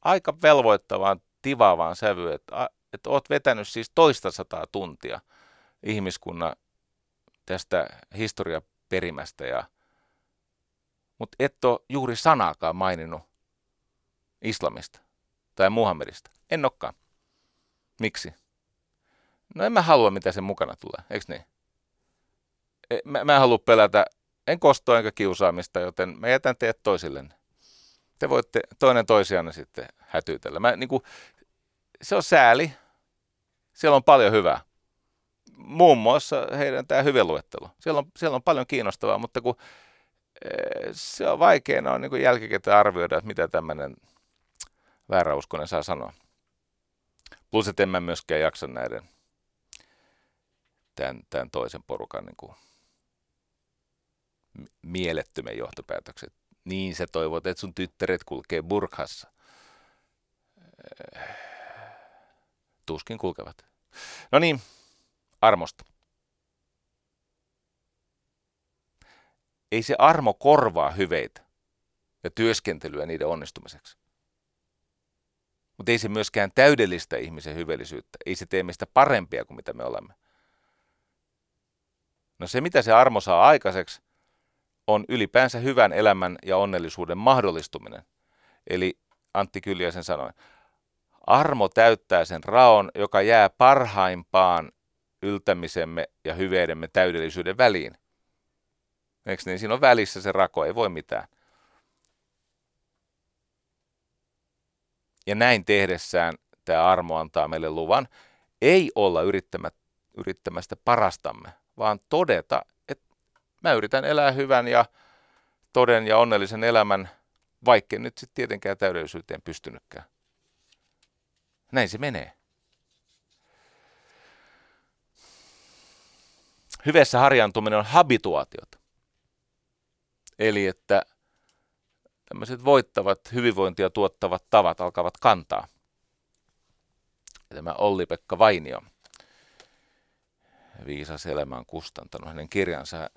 aika velvoittavaan, tivaavaan sävyyn, että, että oot vetänyt siis toista sataa tuntia ihmiskunnan tästä historiaperimästä, ja, mutta et ole juuri sanaakaan maininnut islamista tai Muhammedista. En olekaan. Miksi? No en mä halua, mitä sen mukana tulee, eikö niin? E, mä, mä en halua pelätä, en kostoa enkä kiusaamista, joten mä jätän teidät toisillenne. Te voitte toinen toisianne sitten hätyytellä. Mä, niin kuin, se on sääli. Siellä on paljon hyvää. Muun muassa heidän tämä hyveluettelo. Siellä on, siellä on paljon kiinnostavaa, mutta kun se on vaikeaa on niin jälkikäteen arvioida, että mitä tämmöinen vääräuskonen saa sanoa. Plus, että en mä myöskään jaksa näiden tämän, tämän toisen porukan niin kuin mielettömän johtopäätökset. Niin sä toivot, että sun tyttäret kulkee burkhassa. Tuskin kulkevat. No niin, armosta. Ei se armo korvaa hyveitä ja työskentelyä niiden onnistumiseksi. Mutta ei se myöskään täydellistä ihmisen hyvellisyyttä. Ei se tee meistä parempia kuin mitä me olemme. No se, mitä se armo saa aikaiseksi, on ylipäänsä hyvän elämän ja onnellisuuden mahdollistuminen. Eli Antti Kyljäsen sanoi, armo täyttää sen raon, joka jää parhaimpaan yltämisemme ja hyveidemme täydellisyyden väliin. Eikö niin? Siinä on välissä se rako, ei voi mitään. Ja näin tehdessään tämä armo antaa meille luvan ei olla yrittämästä parastamme, vaan todeta, että mä yritän elää hyvän ja toden ja onnellisen elämän, vaikka nyt sitten tietenkään täydellisyyteen pystynytkään. Näin se menee. Hyvässä harjaantuminen on habituaatiot. Eli että tämmöiset voittavat, hyvinvointia tuottavat tavat alkavat kantaa. Tämä Olli-Pekka Vainio, viisas elämä on kustantanut hänen kirjansa. Äh,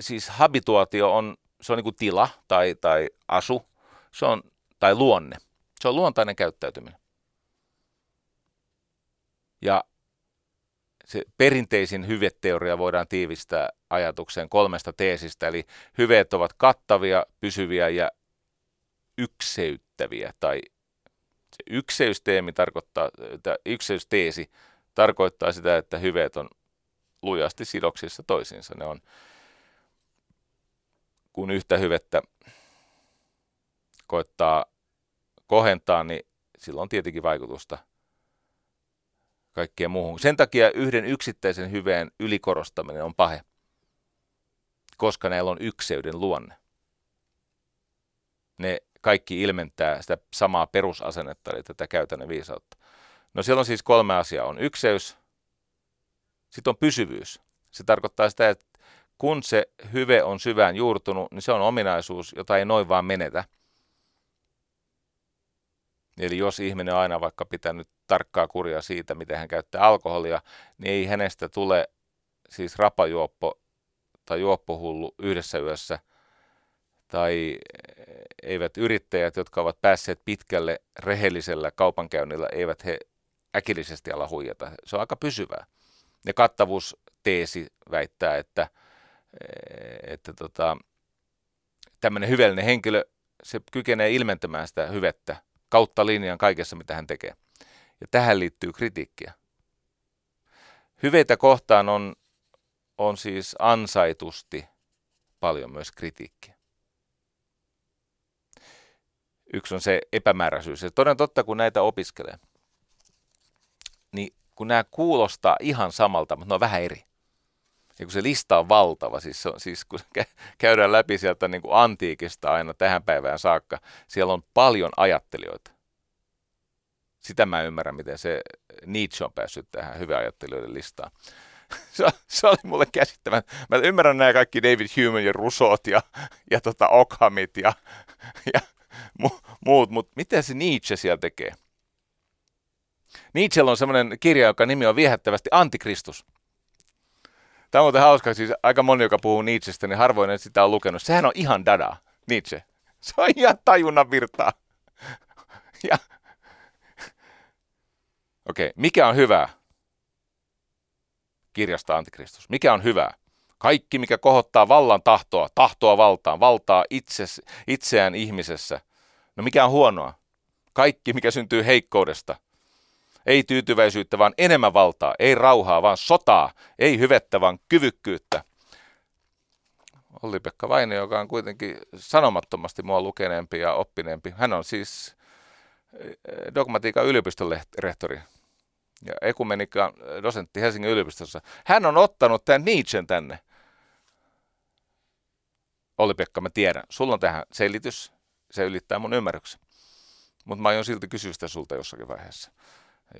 siis habituaatio on, se on niin kuin tila tai, tai asu, se on, tai luonne. Se on luontainen käyttäytyminen. Ja se perinteisin hyveteoria voidaan tiivistää ajatukseen kolmesta teesistä, eli hyveet ovat kattavia, pysyviä ja ykseyttäviä, tai se ykseysteemi tarkoittaa, ykseysteesi tarkoittaa sitä, että hyveet on lujasti sidoksissa toisiinsa. Ne on, kun yhtä hyvettä koettaa kohentaa, niin sillä on tietenkin vaikutusta – kaikkeen muuhun. Sen takia yhden yksittäisen hyveen ylikorostaminen on pahe, koska näillä on ykseyden luonne. Ne kaikki ilmentää sitä samaa perusasennetta, eli tätä käytännön viisautta. No siellä on siis kolme asiaa. On ykseys, sitten on pysyvyys. Se tarkoittaa sitä, että kun se hyve on syvään juurtunut, niin se on ominaisuus, jota ei noin vaan menetä – Eli jos ihminen on aina vaikka pitänyt tarkkaa kuria siitä, miten hän käyttää alkoholia, niin ei hänestä tule siis rapajuoppo tai juoppohullu yhdessä yössä, tai eivät yrittäjät, jotka ovat päässeet pitkälle rehellisellä kaupankäynnillä, eivät he äkillisesti ala huijata. Se on aika pysyvää. Ja kattavuusteesi väittää, että, että tota, tämmöinen hyvällinen henkilö, se kykenee ilmentämään sitä hyvettä kautta linjan kaikessa, mitä hän tekee. Ja tähän liittyy kritiikkiä. Hyveitä kohtaan on, on siis ansaitusti paljon myös kritiikkiä. Yksi on se epämääräisyys. Ja toden totta, kun näitä opiskelee, niin kun nämä kuulostaa ihan samalta, mutta ne on vähän eri. Ja kun se lista on valtava, siis, on, siis kun *laughs* käydään läpi sieltä niin kuin antiikista aina tähän päivään saakka, siellä on paljon ajattelijoita. Sitä mä ymmärrän, miten se Nietzsche on päässyt tähän hyvän ajattelijoiden listaan. *laughs* Se, se oli mulle käsittämään. Mä ymmärrän nämä kaikki David Hume ja Rousseaut ja, ja tota Ockhamit ja, ja mu, muut, mutta mitä se Nietzsche siellä tekee? Nietzschellä on semmoinen kirja, joka nimi on viehättävästi Antikristus. Tämä on muuten hauska, siis aika moni, joka puhuu Nietzschestä, niin harvoin sitä on lukenut. Sehän on ihan dada, Nietzsche. Se on ihan tajunnan virtaa. Ja... Okei, mikä on hyvää? Kirjasta Antikristus. Mikä on hyvää? Kaikki, mikä kohottaa vallan tahtoa, tahtoa valtaan, valtaa itse, itseään ihmisessä. No mikä on huonoa? Kaikki, mikä syntyy heikkoudesta – ei tyytyväisyyttä, vaan enemmän valtaa. Ei rauhaa, vaan sotaa. Ei hyvettä, vaan kyvykkyyttä. Olli-Pekka Vaine, joka on kuitenkin sanomattomasti mua lukeneempi ja oppineempi. Hän on siis eh, dogmatiikan yliopiston rehtori ja ekumenikan dosentti Helsingin yliopistossa. Hän on ottanut tämän Nietzschen tänne. Olli-Pekka, mä tiedän. Sulla on tähän selitys. Se ylittää mun ymmärryksen. Mutta mä aion silti kysyä sitä sulta jossakin vaiheessa.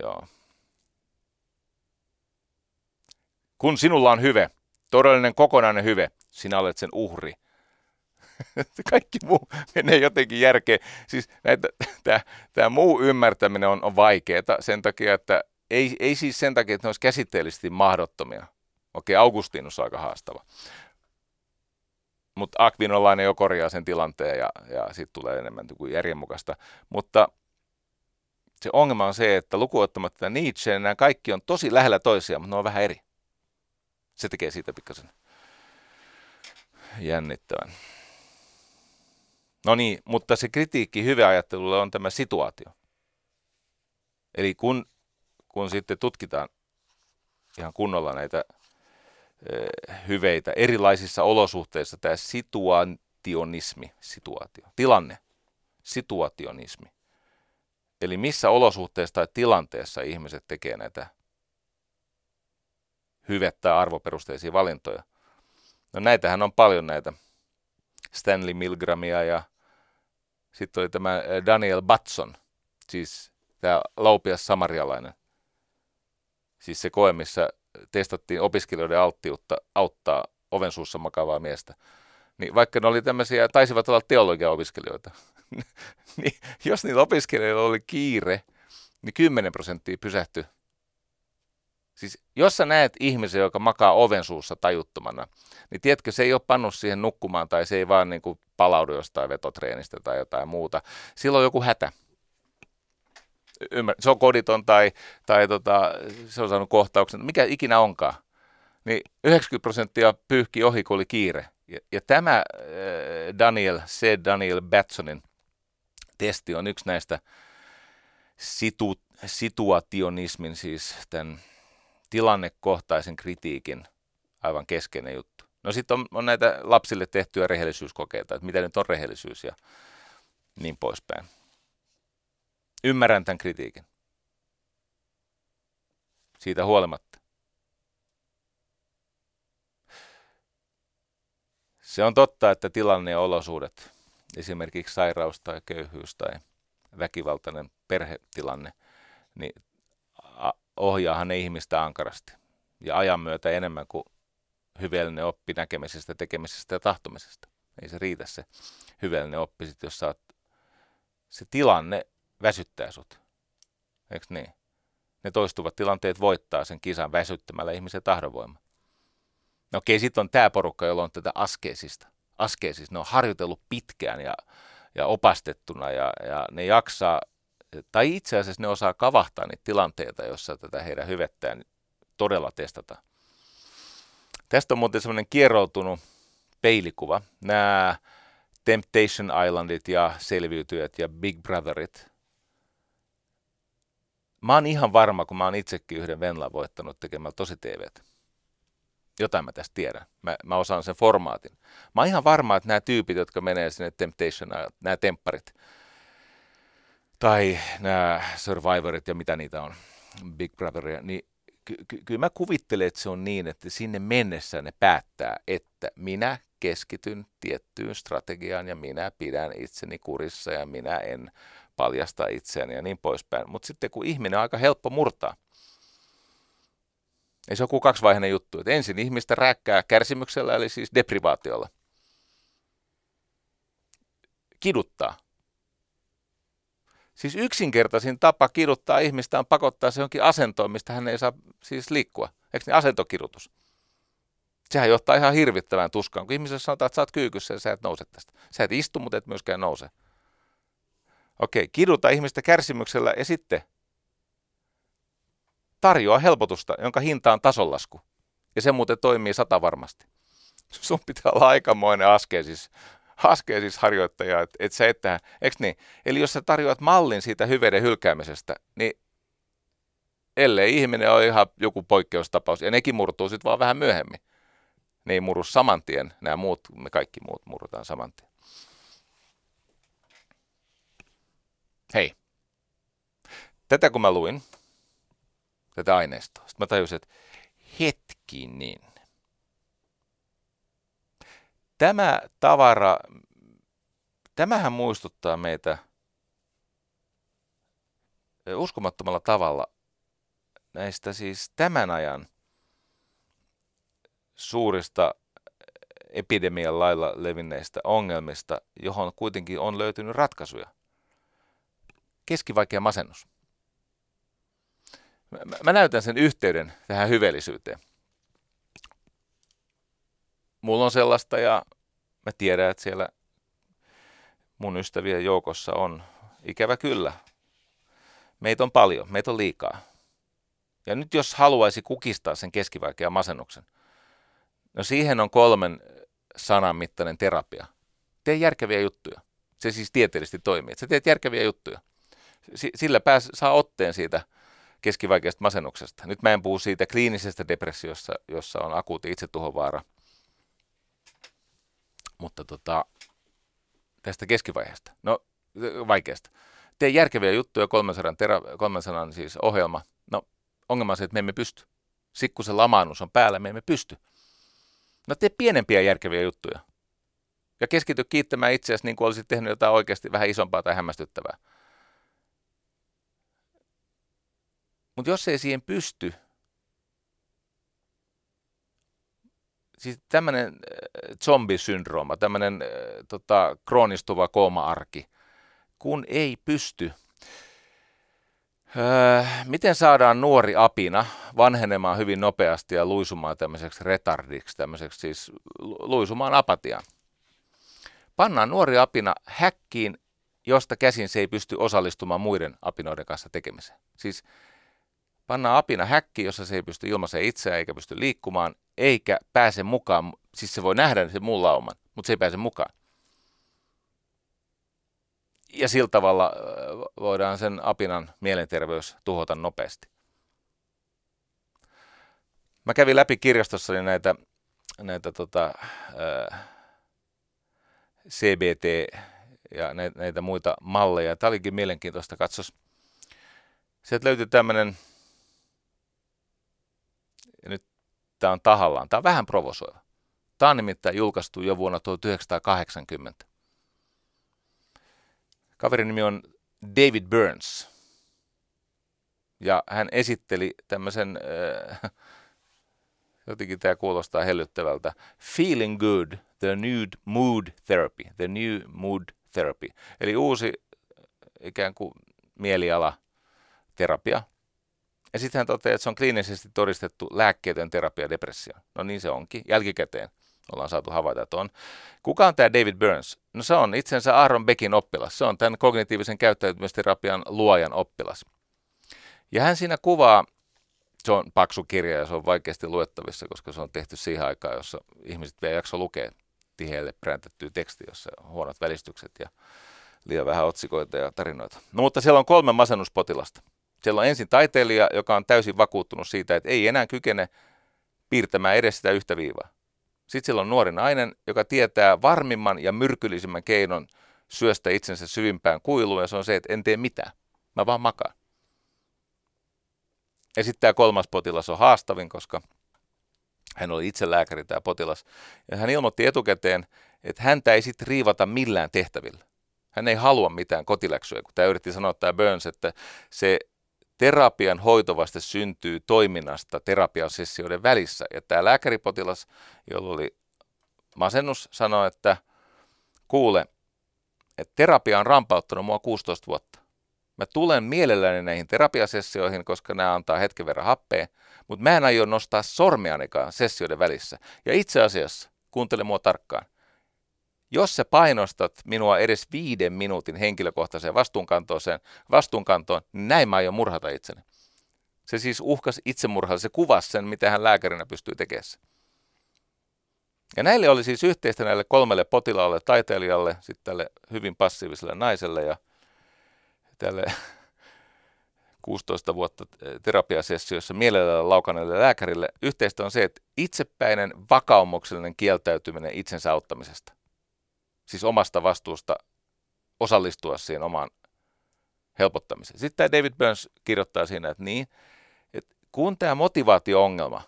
Joo. Kun sinulla on hyve, todellinen kokonainen hyve, sinä olet sen uhri. *laughs* Kaikki muu menee jotenkin järkeen. Siis tämä muu ymmärtäminen on, on vaikeaa sen takia, että ei, ei siis sen takia, että ne olisi käsitteellisesti mahdottomia. Okei, Augustinus on aika haastava. Mutta Akvinolainen jo korjaa sen tilanteen ja, ja sitten tulee enemmän kuin järjenmukaista. Mutta se ongelma on se, että lukuottamatta Nietzsche, nämä kaikki on tosi lähellä toisiaan, mutta ne on vähän eri. Se tekee siitä pikkasen jännittävän. No niin, mutta se kritiikki hyvä ajattelulle on tämä situaatio. Eli kun, kun sitten tutkitaan ihan kunnolla näitä hyveitä erilaisissa olosuhteissa, tämä situationismi, situaatio, tilanne, situationismi, Eli missä olosuhteessa tai tilanteessa ihmiset tekee näitä hyvettä arvoperusteisia valintoja. No näitähän on paljon näitä. Stanley Milgramia ja sitten oli tämä Daniel Batson, siis tämä laupias samarialainen. Siis se koe, missä testattiin opiskelijoiden alttiutta auttaa oven suussa makavaa miestä. Niin vaikka ne oli tämmöisiä, taisivat olla teologiaopiskelijoita, *laughs* niin jos niillä opiskelijoilla oli kiire, niin 10 prosenttia pysähtyi. Siis jos sä näet ihmisen, joka makaa oven suussa tajuttomana, niin tiedätkö, se ei ole pannut siihen nukkumaan tai se ei vaan niin kuin palaudu jostain vetotreenistä tai jotain muuta. Silloin on joku hätä. Ymmär, se on koditon tai, tai tota, se on saanut kohtauksen, mikä ikinä onkaan. Niin 90 prosenttia pyyhki ohi, kun oli kiire. Ja, ja tämä äh, Daniel, se Daniel Batsonin testi on yksi näistä situ, situationismin, siis tämän tilannekohtaisen kritiikin aivan keskeinen juttu. No sitten on, on näitä lapsille tehtyjä rehellisyyskokeita, että mitä nyt on rehellisyys ja niin poispäin. Ymmärrän tämän kritiikin. Siitä huolimatta. Se on totta, että tilanne ja olosuudet esimerkiksi sairaus tai köyhyys tai väkivaltainen perhetilanne, niin ohjaahan ne ihmistä ankarasti ja ajan myötä enemmän kuin hyvällinen oppi näkemisestä, tekemisestä ja tahtomisesta. Ei se riitä se hyvällinen oppi, sit, jos saat, se tilanne väsyttää sut. Eikö niin? Ne toistuvat tilanteet voittaa sen kisan väsyttämällä ihmisen tahdonvoima. No okei, sitten on tämä porukka, jolla on tätä askeesista askeisissa, ne on harjoitellut pitkään ja, ja opastettuna ja, ja ne jaksaa, tai itse asiassa ne osaa kavahtaa niitä tilanteita, jossa tätä heidän hyvettään todella testata. Tästä on muuten semmoinen kierroutunut peilikuva. Nämä Temptation Islandit ja selviytyjät ja Big Brotherit. Mä oon ihan varma, kun mä oon itsekin yhden Venla voittanut tekemällä tosi TVtä jotain mä tästä tiedän. Mä, mä osaan sen formaatin. Mä oon ihan varma, että nämä tyypit, jotka menee sinne Temptation, nämä tempparit, tai nämä Survivorit ja mitä niitä on, Big Brotheria, niin ky- ky- kyllä mä kuvittelen, että se on niin, että sinne mennessä ne päättää, että minä keskityn tiettyyn strategiaan ja minä pidän itseni kurissa ja minä en paljastaa itseään ja niin poispäin. Mutta sitten kun ihminen on aika helppo murtaa, ei se on kuin kaksivaiheinen juttu. Että ensin ihmistä rääkkää kärsimyksellä, eli siis deprivaatiolla. Kiduttaa. Siis yksinkertaisin tapa kiduttaa ihmistä on pakottaa se jonkin asentoon, mistä hän ei saa siis liikkua. Eikö niin asentokidutus? Sehän johtaa ihan hirvittävään tuskaan, kun ihmiselle sanotaan, että sä oot kyykyssä ja sä et nouse tästä. Sä et istu, mutta et myöskään nouse. Okei, kiduta ihmistä kärsimyksellä ja sitten tarjoaa helpotusta, jonka hinta on tasonlasku. Ja se muuten toimii sata varmasti. *laughs* Sun pitää olla aikamoinen askeesis, askeesis harjoittaja, että et sä et. Eikö niin? Eli jos sä tarjoat mallin siitä hyveiden hylkäämisestä, niin ellei ihminen ole ihan joku poikkeustapaus, ja nekin murtuu sitten vaan vähän myöhemmin. Ei murru saman tien, nämä muut, me kaikki muut murrutaan saman tien. Hei, tätä kun mä luin, tätä aineistoa, sitten mä tajusin, että hetkinen. Tämä tavara, tämähän muistuttaa meitä uskomattomalla tavalla näistä siis tämän ajan suurista epidemian lailla levinneistä ongelmista, johon kuitenkin on löytynyt ratkaisuja. Keskivaikea masennus. Mä, mä näytän sen yhteyden tähän hyveellisyyteen. Mulla on sellaista ja mä tiedän, että siellä mun ystävien joukossa on ikävä kyllä. Meitä on paljon, meitä on liikaa. Ja nyt jos haluaisi kukistaa sen keskivaikean masennuksen, no siihen on kolmen sanan mittainen terapia. Tee järkeviä juttuja. Se siis tieteellisesti toimii. Sä teet järkeviä juttuja. Sillä pääs, saa otteen siitä keskivaikeasta masennuksesta. Nyt mä en puhu siitä kliinisestä depressiossa, jossa on akuutti itsetuhovaara, mutta tota, tästä keskivaiheesta. No, vaikeasta. Tee järkeviä juttuja, 300, tera, 300 siis ohjelma. No, ongelma on se, että me emme pysty. Sikku se lamaannus on päällä, me emme pysty. No tee pienempiä järkeviä juttuja. Ja keskity kiittämään itseäsi niin kuin olisit tehnyt jotain oikeasti vähän isompaa tai hämmästyttävää. Mutta jos ei siihen pysty, siis tämmöinen äh, zombisyndrooma, tämmöinen äh, tota, kroonistuva kooma-arki, kun ei pysty, öö, miten saadaan nuori apina vanhenemaan hyvin nopeasti ja luisumaan tämmöiseksi retardiksi, tämmöiseksi siis luisumaan apatiaan? Pannaan nuori apina häkkiin, josta käsin se ei pysty osallistumaan muiden apinoiden kanssa tekemiseen. Siis Pannaan apina häkki, jossa se ei pysty ilmaisemaan itseään eikä pysty liikkumaan, eikä pääse mukaan. Siis se voi nähdä sen muun lauman, mutta se ei pääse mukaan. Ja sillä tavalla voidaan sen apinan mielenterveys tuhota nopeasti. Mä kävin läpi kirjastossani näitä, näitä tota, ää, CBT ja näitä muita malleja. Tämä olikin mielenkiintoista katsos. Sieltä löytyi tämmöinen ja nyt tämä on tahallaan. Tämä on vähän provosoiva. Tämä on nimittäin julkaistu jo vuonna 1980. Kaverin nimi on David Burns. Ja hän esitteli tämmöisen, äh, *laughs* jotenkin tämä kuulostaa hellyttävältä, Feeling Good, the New Mood Therapy, the New Mood Therapy. Eli uusi ikään kuin mieliala terapia, ja sitten hän toteaa, että se on kliinisesti todistettu lääkkeetön terapia depressioon. No niin se onkin. Jälkikäteen ollaan saatu havaita, että on. Kuka on tämä David Burns? No se on itsensä Aaron Beckin oppilas. Se on tämän kognitiivisen käyttäytymisterapian luojan oppilas. Ja hän siinä kuvaa, se on paksu kirja ja se on vaikeasti luettavissa, koska se on tehty siihen aikaan, jossa ihmiset vielä jakso lukea tiheelle präntettyä teksti, jossa on huonot välistykset ja liian vähän otsikoita ja tarinoita. No mutta siellä on kolme masennuspotilasta. Siellä on ensin taiteilija, joka on täysin vakuuttunut siitä, että ei enää kykene piirtämään edes sitä yhtä viivaa. Sitten siellä on nuori nainen, joka tietää varmimman ja myrkyllisimmän keinon syöstä itsensä syvimpään kuiluun, ja se on se, että en tee mitään. Mä vaan makaan. Ja sitten tämä kolmas potilas on haastavin, koska hän oli itse lääkäri tämä potilas. Ja hän ilmoitti etukäteen, että häntä ei sitten riivata millään tehtävillä. Hän ei halua mitään kotiläksyjä, kun tämä yritti sanoa tämä Burns, että se terapian hoitovaste syntyy toiminnasta terapiasessioiden välissä. Ja tämä lääkäripotilas, jolla oli masennus, sanoi, että kuule, että terapia on rampauttanut mua 16 vuotta. Mä tulen mielelläni näihin terapiasessioihin, koska nämä antaa hetken verran happea, mutta mä en aio nostaa sormianikaan sessioiden välissä. Ja itse asiassa, kuuntele mua tarkkaan, jos sä painostat minua edes viiden minuutin henkilökohtaiseen vastuunkantoon, vastuunkantoon niin näin mä aion murhata itseni. Se siis uhkas itsemurhalle, se kuvasi sen, mitä hän lääkärinä pystyy tekemään. Ja näille oli siis yhteistä näille kolmelle potilaalle, taiteilijalle, sitten tälle hyvin passiiviselle naiselle ja tälle *laughs* 16 vuotta terapiasessiossa mielellään laukaneelle lääkärille. Yhteistä on se, että itsepäinen vakaumuksellinen kieltäytyminen itsensä auttamisesta siis omasta vastuusta osallistua siihen omaan helpottamiseen. Sitten tämä David Burns kirjoittaa siinä, että niin, että kun tämä motivaatio-ongelma,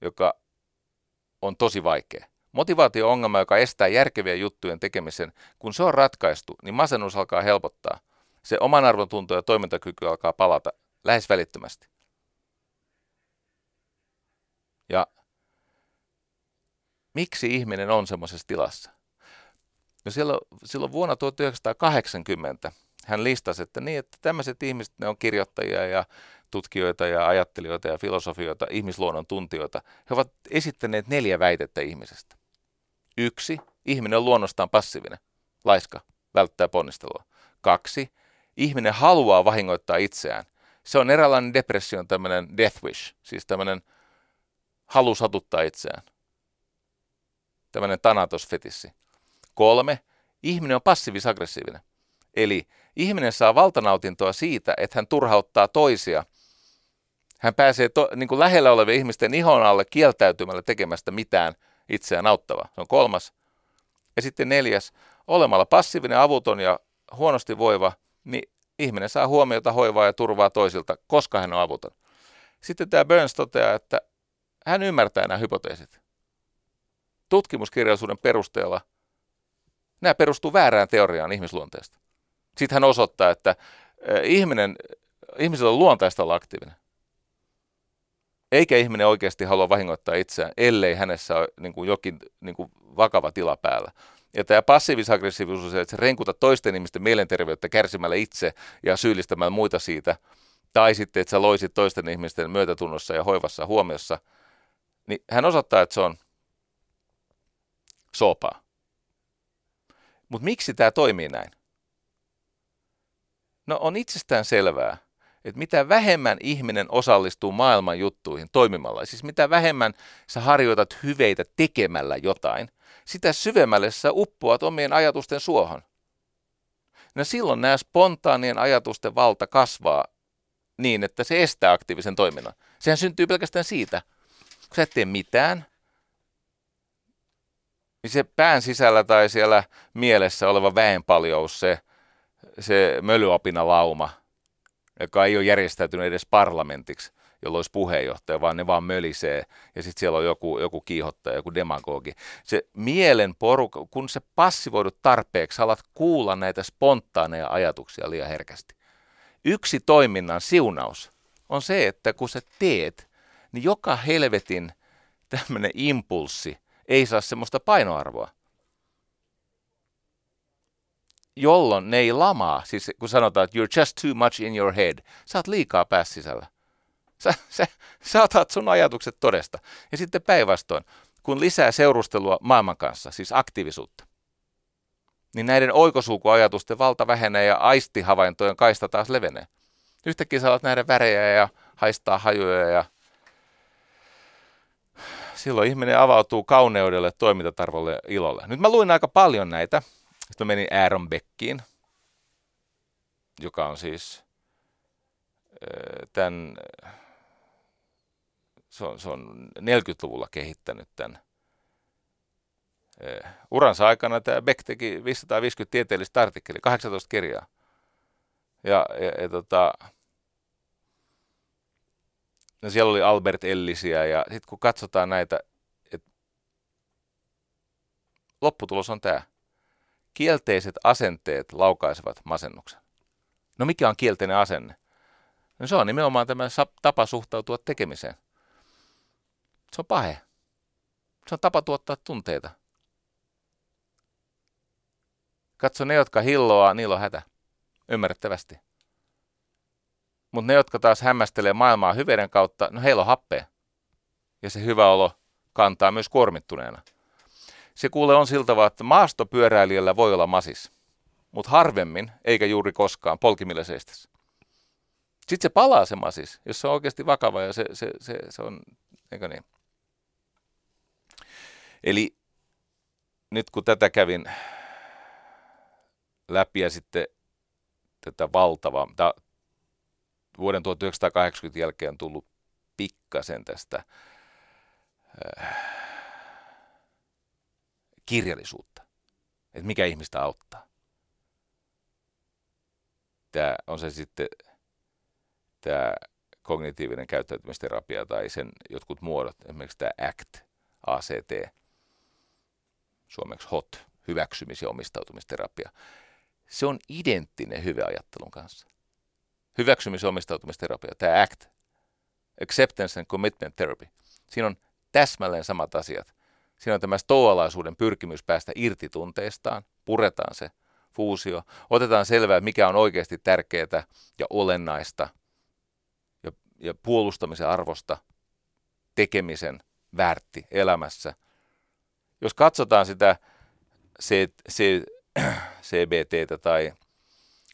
joka on tosi vaikea, motivaatio-ongelma, joka estää järkevien juttujen tekemisen, kun se on ratkaistu, niin masennus alkaa helpottaa. Se oman arvon tunto ja toimintakyky alkaa palata lähes välittömästi. Ja miksi ihminen on semmoisessa tilassa? No silloin, silloin vuonna 1980 hän listasi, että niin, että tämmöiset ihmiset, ne on kirjoittajia ja tutkijoita ja ajattelijoita ja filosofioita, ihmisluonnon tuntijoita. He ovat esittäneet neljä väitettä ihmisestä. Yksi, ihminen on luonnostaan passiivinen, laiska, välttää ponnistelua. Kaksi, ihminen haluaa vahingoittaa itseään. Se on eräänlainen depression tämmöinen death wish, siis tämmöinen halu satuttaa itseään. Tämmöinen tanatosfetissi. Kolme, ihminen on passiivis-aggressiivinen. Eli ihminen saa valtanautintoa siitä, että hän turhauttaa toisia. Hän pääsee to, niin kuin lähellä olevien ihmisten ihon alle kieltäytymällä tekemästä mitään itseään auttavaa. Se on kolmas. Ja sitten neljäs, olemalla passiivinen, avuton ja huonosti voiva, niin ihminen saa huomiota, hoivaa ja turvaa toisilta, koska hän on avuton. Sitten tämä Burns toteaa, että hän ymmärtää nämä hypoteesit. Tutkimuskirjallisuuden perusteella – Nämä perustuu väärään teoriaan ihmisluonteesta. Sitten hän osoittaa, että ihminen, ihmisellä on luontaista olla aktiivinen. Eikä ihminen oikeasti halua vahingoittaa itseään, ellei hänessä ole niin kuin jokin niin kuin vakava tila päällä. Ja tämä passiivis-aggressiivisuus että se renkuta toisten ihmisten mielenterveyttä kärsimällä itse ja syyllistämällä muita siitä. Tai sitten, että sä loisit toisten ihmisten myötätunnossa ja hoivassa huomiossa. Niin hän osoittaa, että se on sopaa. Mutta miksi tämä toimii näin? No on itsestään selvää, että mitä vähemmän ihminen osallistuu maailman juttuihin toimimalla, siis mitä vähemmän sä harjoitat hyveitä tekemällä jotain, sitä syvemmälle sä uppoat omien ajatusten suohon. No silloin nämä spontaanien ajatusten valta kasvaa niin, että se estää aktiivisen toiminnan. Sehän syntyy pelkästään siitä, kun sä et tee mitään, niin se pään sisällä tai siellä mielessä oleva väenpaljous, se, se mölyopina lauma, joka ei ole järjestäytynyt edes parlamentiksi, jolloin olisi puheenjohtaja, vaan ne vaan mölisee, ja sitten siellä on joku, joku kiihottaja, joku demagogi. Se mielen porukka, kun se passivoidut tarpeeksi, alat kuulla näitä spontaaneja ajatuksia liian herkästi. Yksi toiminnan siunaus on se, että kun sä teet, niin joka helvetin tämmöinen impulssi, ei saa semmoista painoarvoa. Jolloin ne ei lamaa, siis kun sanotaan, että you're just too much in your head, sä oot liikaa päässä sisällä. Sä, sä, sä otat sun ajatukset todesta. Ja sitten päinvastoin, kun lisää seurustelua maailman kanssa, siis aktiivisuutta, niin näiden oikosulkuajatusten valta vähenee ja aistihavaintojen kaista taas levenee. Yhtäkkiä sä alat nähdä värejä ja haistaa hajuja ja silloin ihminen avautuu kauneudelle, toimintatarvolle ja ilolle. Nyt mä luin aika paljon näitä. Sitten mä menin Aaron Beckiin, joka on siis tämän, se on, se on 40-luvulla kehittänyt tämän uransa aikana tämä Beck teki 550 tieteellistä artikkelia, 18 kirjaa. Ja, ja, ja tota, No siellä oli Albert Ellisiä ja sitten kun katsotaan näitä, et lopputulos on tämä. kielteiset asenteet laukaisevat masennuksen. No mikä on kielteinen asenne? No se on nimenomaan tämä tapa suhtautua tekemiseen. Se on pahe. Se on tapa tuottaa tunteita. Katso ne, jotka hilloaa, niillä on hätä. Ymmärrettävästi. Mutta ne, jotka taas hämmästelee maailmaa hyvyyden kautta, no heillä on happea. Ja se hyvä olo kantaa myös kuormittuneena. Se kuule on siltä että maastopyöräilijällä voi olla masis, mutta harvemmin, eikä juuri koskaan, polkimilla seistässä. Sitten se palaa se masis, jos se on oikeasti vakava ja se, se, se, se on, eikö niin? Eli nyt kun tätä kävin läpi ja sitten tätä valtavaa, vuoden 1980 jälkeen tullut pikkasen tästä äh, kirjallisuutta, että mikä ihmistä auttaa. Tämä on se sitten tämä kognitiivinen käyttäytymisterapia tai sen jotkut muodot, esimerkiksi tämä ACT, ACT, suomeksi HOT, hyväksymis- ja omistautumisterapia. Se on identtinen hyveajattelun kanssa. Hyväksymis- ja omistautumisterapia, tämä ACT, Acceptance and Commitment Therapy. Siinä on täsmälleen samat asiat. Siinä on tämä stoalaisuuden pyrkimys päästä irti tunteistaan, puretaan se fuusio, otetaan selvää, mikä on oikeasti tärkeää ja olennaista ja, ja puolustamisen arvosta, tekemisen väärti elämässä. Jos katsotaan sitä C, C, *clears throat* CBTtä tai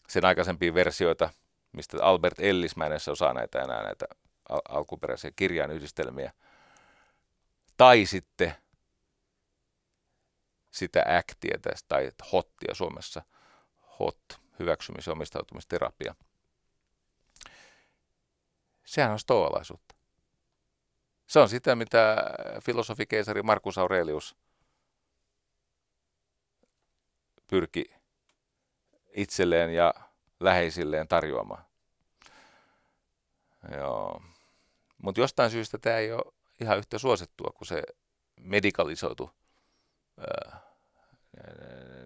sen aikaisempia versioita, mistä Albert Ellis, mä en edes osaa näitä enää näitä al- alkuperäisiä kirjainyhdistelmiä, tai sitten sitä actia tästä, tai hottia Suomessa, hot, hyväksymis- ja omistautumisterapia. Sehän on stoalaisuutta. Se on sitä, mitä filosofikeisari Markus Aurelius pyrki itselleen ja läheisilleen tarjoamaan. Joo. Mutta jostain syystä tämä ei ole ihan yhtä suosittua kuin se medikalisoitu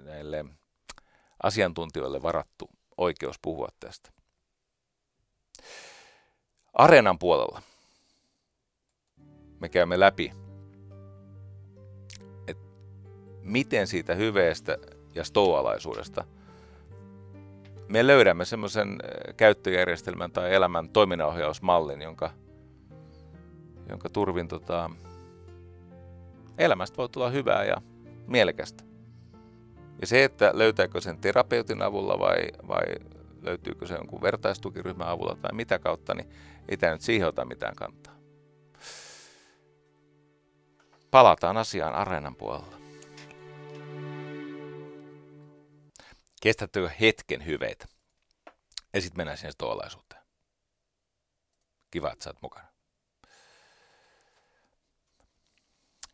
näille asiantuntijoille varattu oikeus puhua tästä. Areenan puolella me käymme läpi, että miten siitä hyveestä ja stoalaisuudesta me löydämme semmoisen käyttöjärjestelmän tai elämän toiminnanohjausmallin, jonka, jonka turvin tota, elämästä voi tulla hyvää ja mielekästä. Ja se, että löytääkö sen terapeutin avulla vai, vai löytyykö se jonkun vertaistukiryhmän avulla tai mitä kautta, niin ei tämä nyt siihen ota mitään kantaa. Palataan asiaan areenan puolella. Kestättekö hetken hyveitä? Ja sitten mennään sinne stoalaisuuteen. Kiva, että sä oot mukana.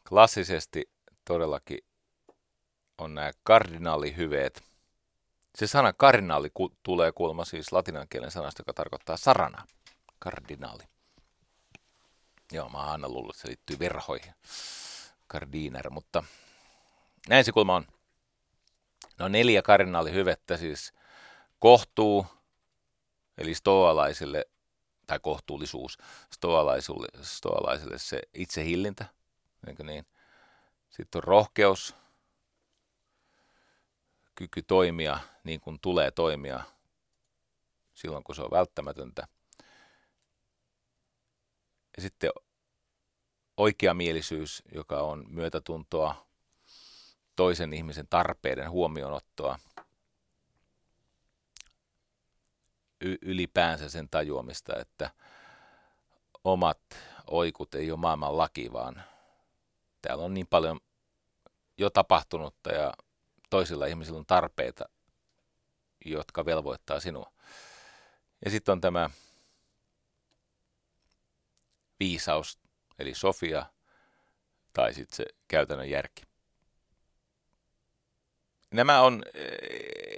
Klassisesti todellakin on nämä kardinaalihyveet. Se sana kardinaali ku- tulee kuulemma siis latinan kielen sanasta, joka tarkoittaa sarana. Kardinaali. Joo, mä oon aina luullut, että se liittyy verhoihin. Kardiner, mutta näin se kulma on. No neljä kardinaalihyvettä siis kohtuu, eli stoalaisille, tai kohtuullisuus, stoalaisille, stoalaisille se itsehillintä, eikö niin? Sitten on rohkeus, kyky toimia niin kuin tulee toimia silloin, kun se on välttämätöntä. Ja sitten oikeamielisyys, joka on myötätuntoa, toisen ihmisen tarpeiden huomionottoa, y- ylipäänsä sen tajuamista, että omat oikut ei ole maailman laki, vaan täällä on niin paljon jo tapahtunutta ja toisilla ihmisillä on tarpeita, jotka velvoittaa sinua. Ja sitten on tämä viisaus, eli Sofia, tai sitten se käytännön järki. Nämä on eh,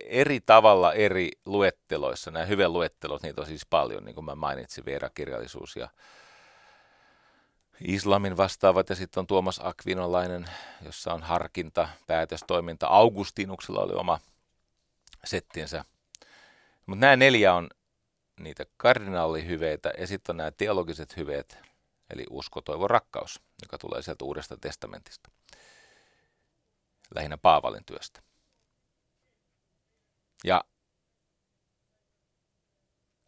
eri tavalla eri luetteloissa. Nämä hyvän luettelot, niitä on siis paljon, niin kuin mä mainitsin, Veera-kirjallisuus ja islamin vastaavat ja sitten on Tuomas Akvinolainen, jossa on harkinta, päätöstoiminta. Augustinuksella oli oma settinsä. Mutta nämä neljä on niitä kardinaalihyveitä ja sitten on nämä teologiset hyveet, eli usko, toivo, rakkaus, joka tulee sieltä Uudesta testamentista, lähinnä Paavalin työstä. Ja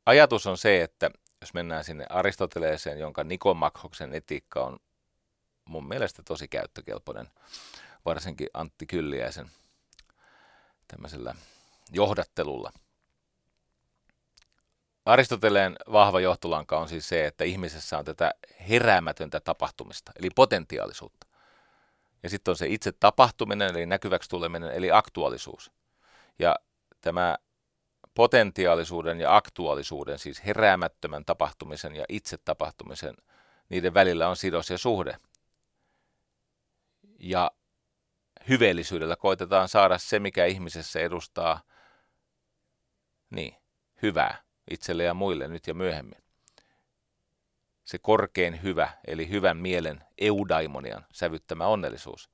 ajatus on se, että jos mennään sinne Aristoteleeseen, jonka Nikomakhoksen etiikka on mun mielestä tosi käyttökelpoinen, varsinkin Antti Kylliäisen tämmöisellä johdattelulla. Aristoteleen vahva johtolanka on siis se, että ihmisessä on tätä heräämätöntä tapahtumista, eli potentiaalisuutta. Ja sitten on se itse tapahtuminen, eli näkyväksi tuleminen, eli aktuaalisuus. Ja tämä potentiaalisuuden ja aktuaalisuuden, siis heräämättömän tapahtumisen ja itse tapahtumisen, niiden välillä on sidos ja suhde. Ja hyveellisyydellä koitetaan saada se, mikä ihmisessä edustaa niin, hyvää itselle ja muille nyt ja myöhemmin. Se korkein hyvä, eli hyvän mielen eudaimonian sävyttämä onnellisuus.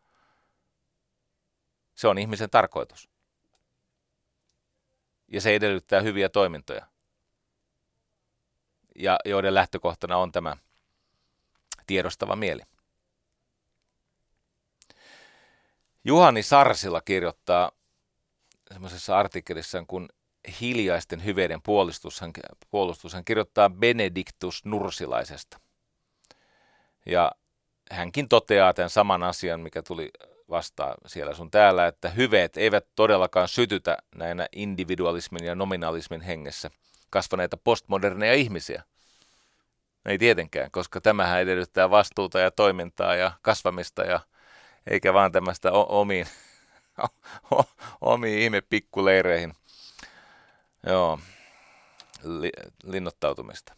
Se on ihmisen tarkoitus ja se edellyttää hyviä toimintoja, ja joiden lähtökohtana on tämä tiedostava mieli. Juhani Sarsila kirjoittaa semmoisessa artikkelissaan, kun hiljaisten hyveiden puolustus, hän, puolustus, hän kirjoittaa Benediktus Nursilaisesta. Ja hänkin toteaa tämän saman asian, mikä tuli vastaa siellä sun täällä, että hyveet eivät todellakaan sytytä näinä individualismin ja nominalismin hengessä kasvaneita postmoderneja ihmisiä. Ei tietenkään, koska tämähän edellyttää vastuuta ja toimintaa ja kasvamista ja eikä vaan tämmöistä omiin, *laughs* omiin ihme pikkuleireihin. Joo, li, linnoittautumista.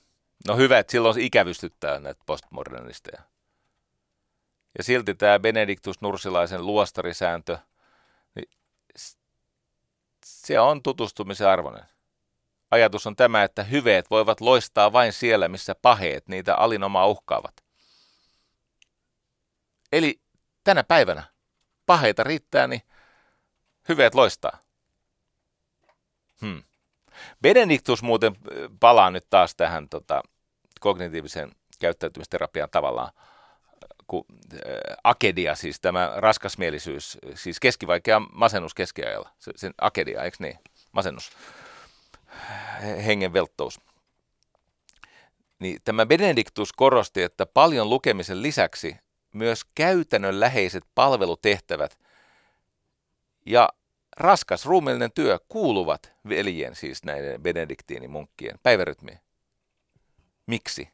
No hyvä, että silloin ikävystyttää näitä postmodernisteja. Ja silti tämä Benediktus Nursilaisen luostarisääntö, niin se on tutustumisen arvoinen. Ajatus on tämä, että hyveet voivat loistaa vain siellä, missä paheet niitä alinomaa uhkaavat. Eli tänä päivänä paheita riittää, niin hyveet loistaa. Hmm. Benediktus muuten palaa nyt taas tähän tota, kognitiivisen käyttäytymisterapian tavallaan kun äh, akedia, siis tämä raskasmielisyys, siis keskivaikea masennus keskiajalla, se, sen akedia, eikö niin, masennus, hengen velttous. Niin tämä Benediktus korosti, että paljon lukemisen lisäksi myös käytännönläheiset palvelutehtävät ja raskas ruumiillinen työ kuuluvat veljen, siis näiden benediktiinimunkkien päivärytmiin. Miksi?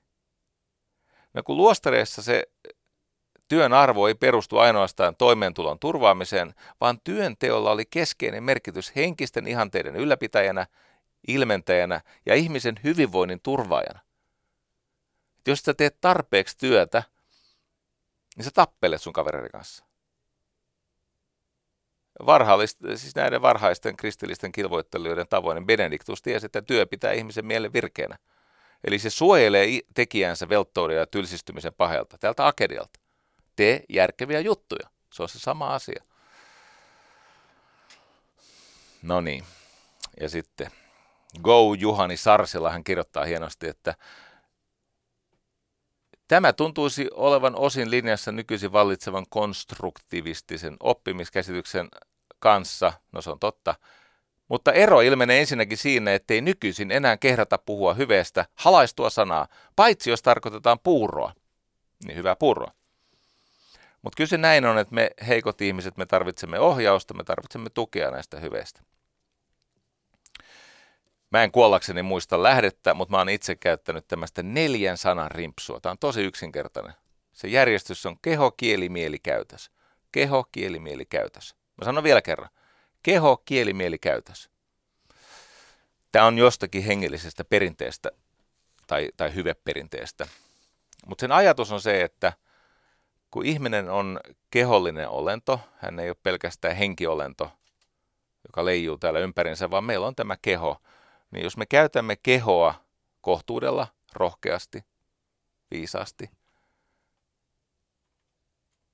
No kun luostareissa se Työn arvo ei perustu ainoastaan toimeentulon turvaamiseen, vaan työnteolla oli keskeinen merkitys henkisten ihanteiden ylläpitäjänä, ilmentäjänä ja ihmisen hyvinvoinnin turvaajana. Et jos sä teet tarpeeksi työtä, niin sä tappelet sun kavereiden kanssa. Varhaallista, siis näiden varhaisten kristillisten kilvoittelijoiden tavoin Benediktus tiesi, että työ pitää ihmisen mielen virkeänä. Eli se suojelee tekijänsä velttouden ja tylsistymisen pahelta, tältä akedialta tee järkeviä juttuja. Se on se sama asia. No niin. Ja sitten Go Juhani Sarsila, hän kirjoittaa hienosti, että Tämä tuntuisi olevan osin linjassa nykyisin vallitsevan konstruktivistisen oppimiskäsityksen kanssa, no se on totta, mutta ero ilmenee ensinnäkin siinä, ettei nykyisin enää kehdata puhua hyveestä halaistua sanaa, paitsi jos tarkoitetaan puuroa. Niin hyvää puuroa. Mutta kyllä se näin on, että me heikot ihmiset, me tarvitsemme ohjausta, me tarvitsemme tukea näistä hyveistä. Mä en kuollakseni muista lähdettä, mutta mä oon itse käyttänyt tämmöistä neljän sanan rimpsua. Tämä on tosi yksinkertainen. Se järjestys on keho, kieli, mieli, käytös. Keho, kieli, mieli, käytös. Mä sanon vielä kerran. Keho, kieli, mieli, käytös. Tämä on jostakin hengellisestä perinteestä tai, tai hyveperinteestä. Mutta sen ajatus on se, että – kun ihminen on kehollinen olento, hän ei ole pelkästään henkiolento, joka leijuu täällä ympärinsä, vaan meillä on tämä keho. Niin jos me käytämme kehoa kohtuudella, rohkeasti, viisaasti,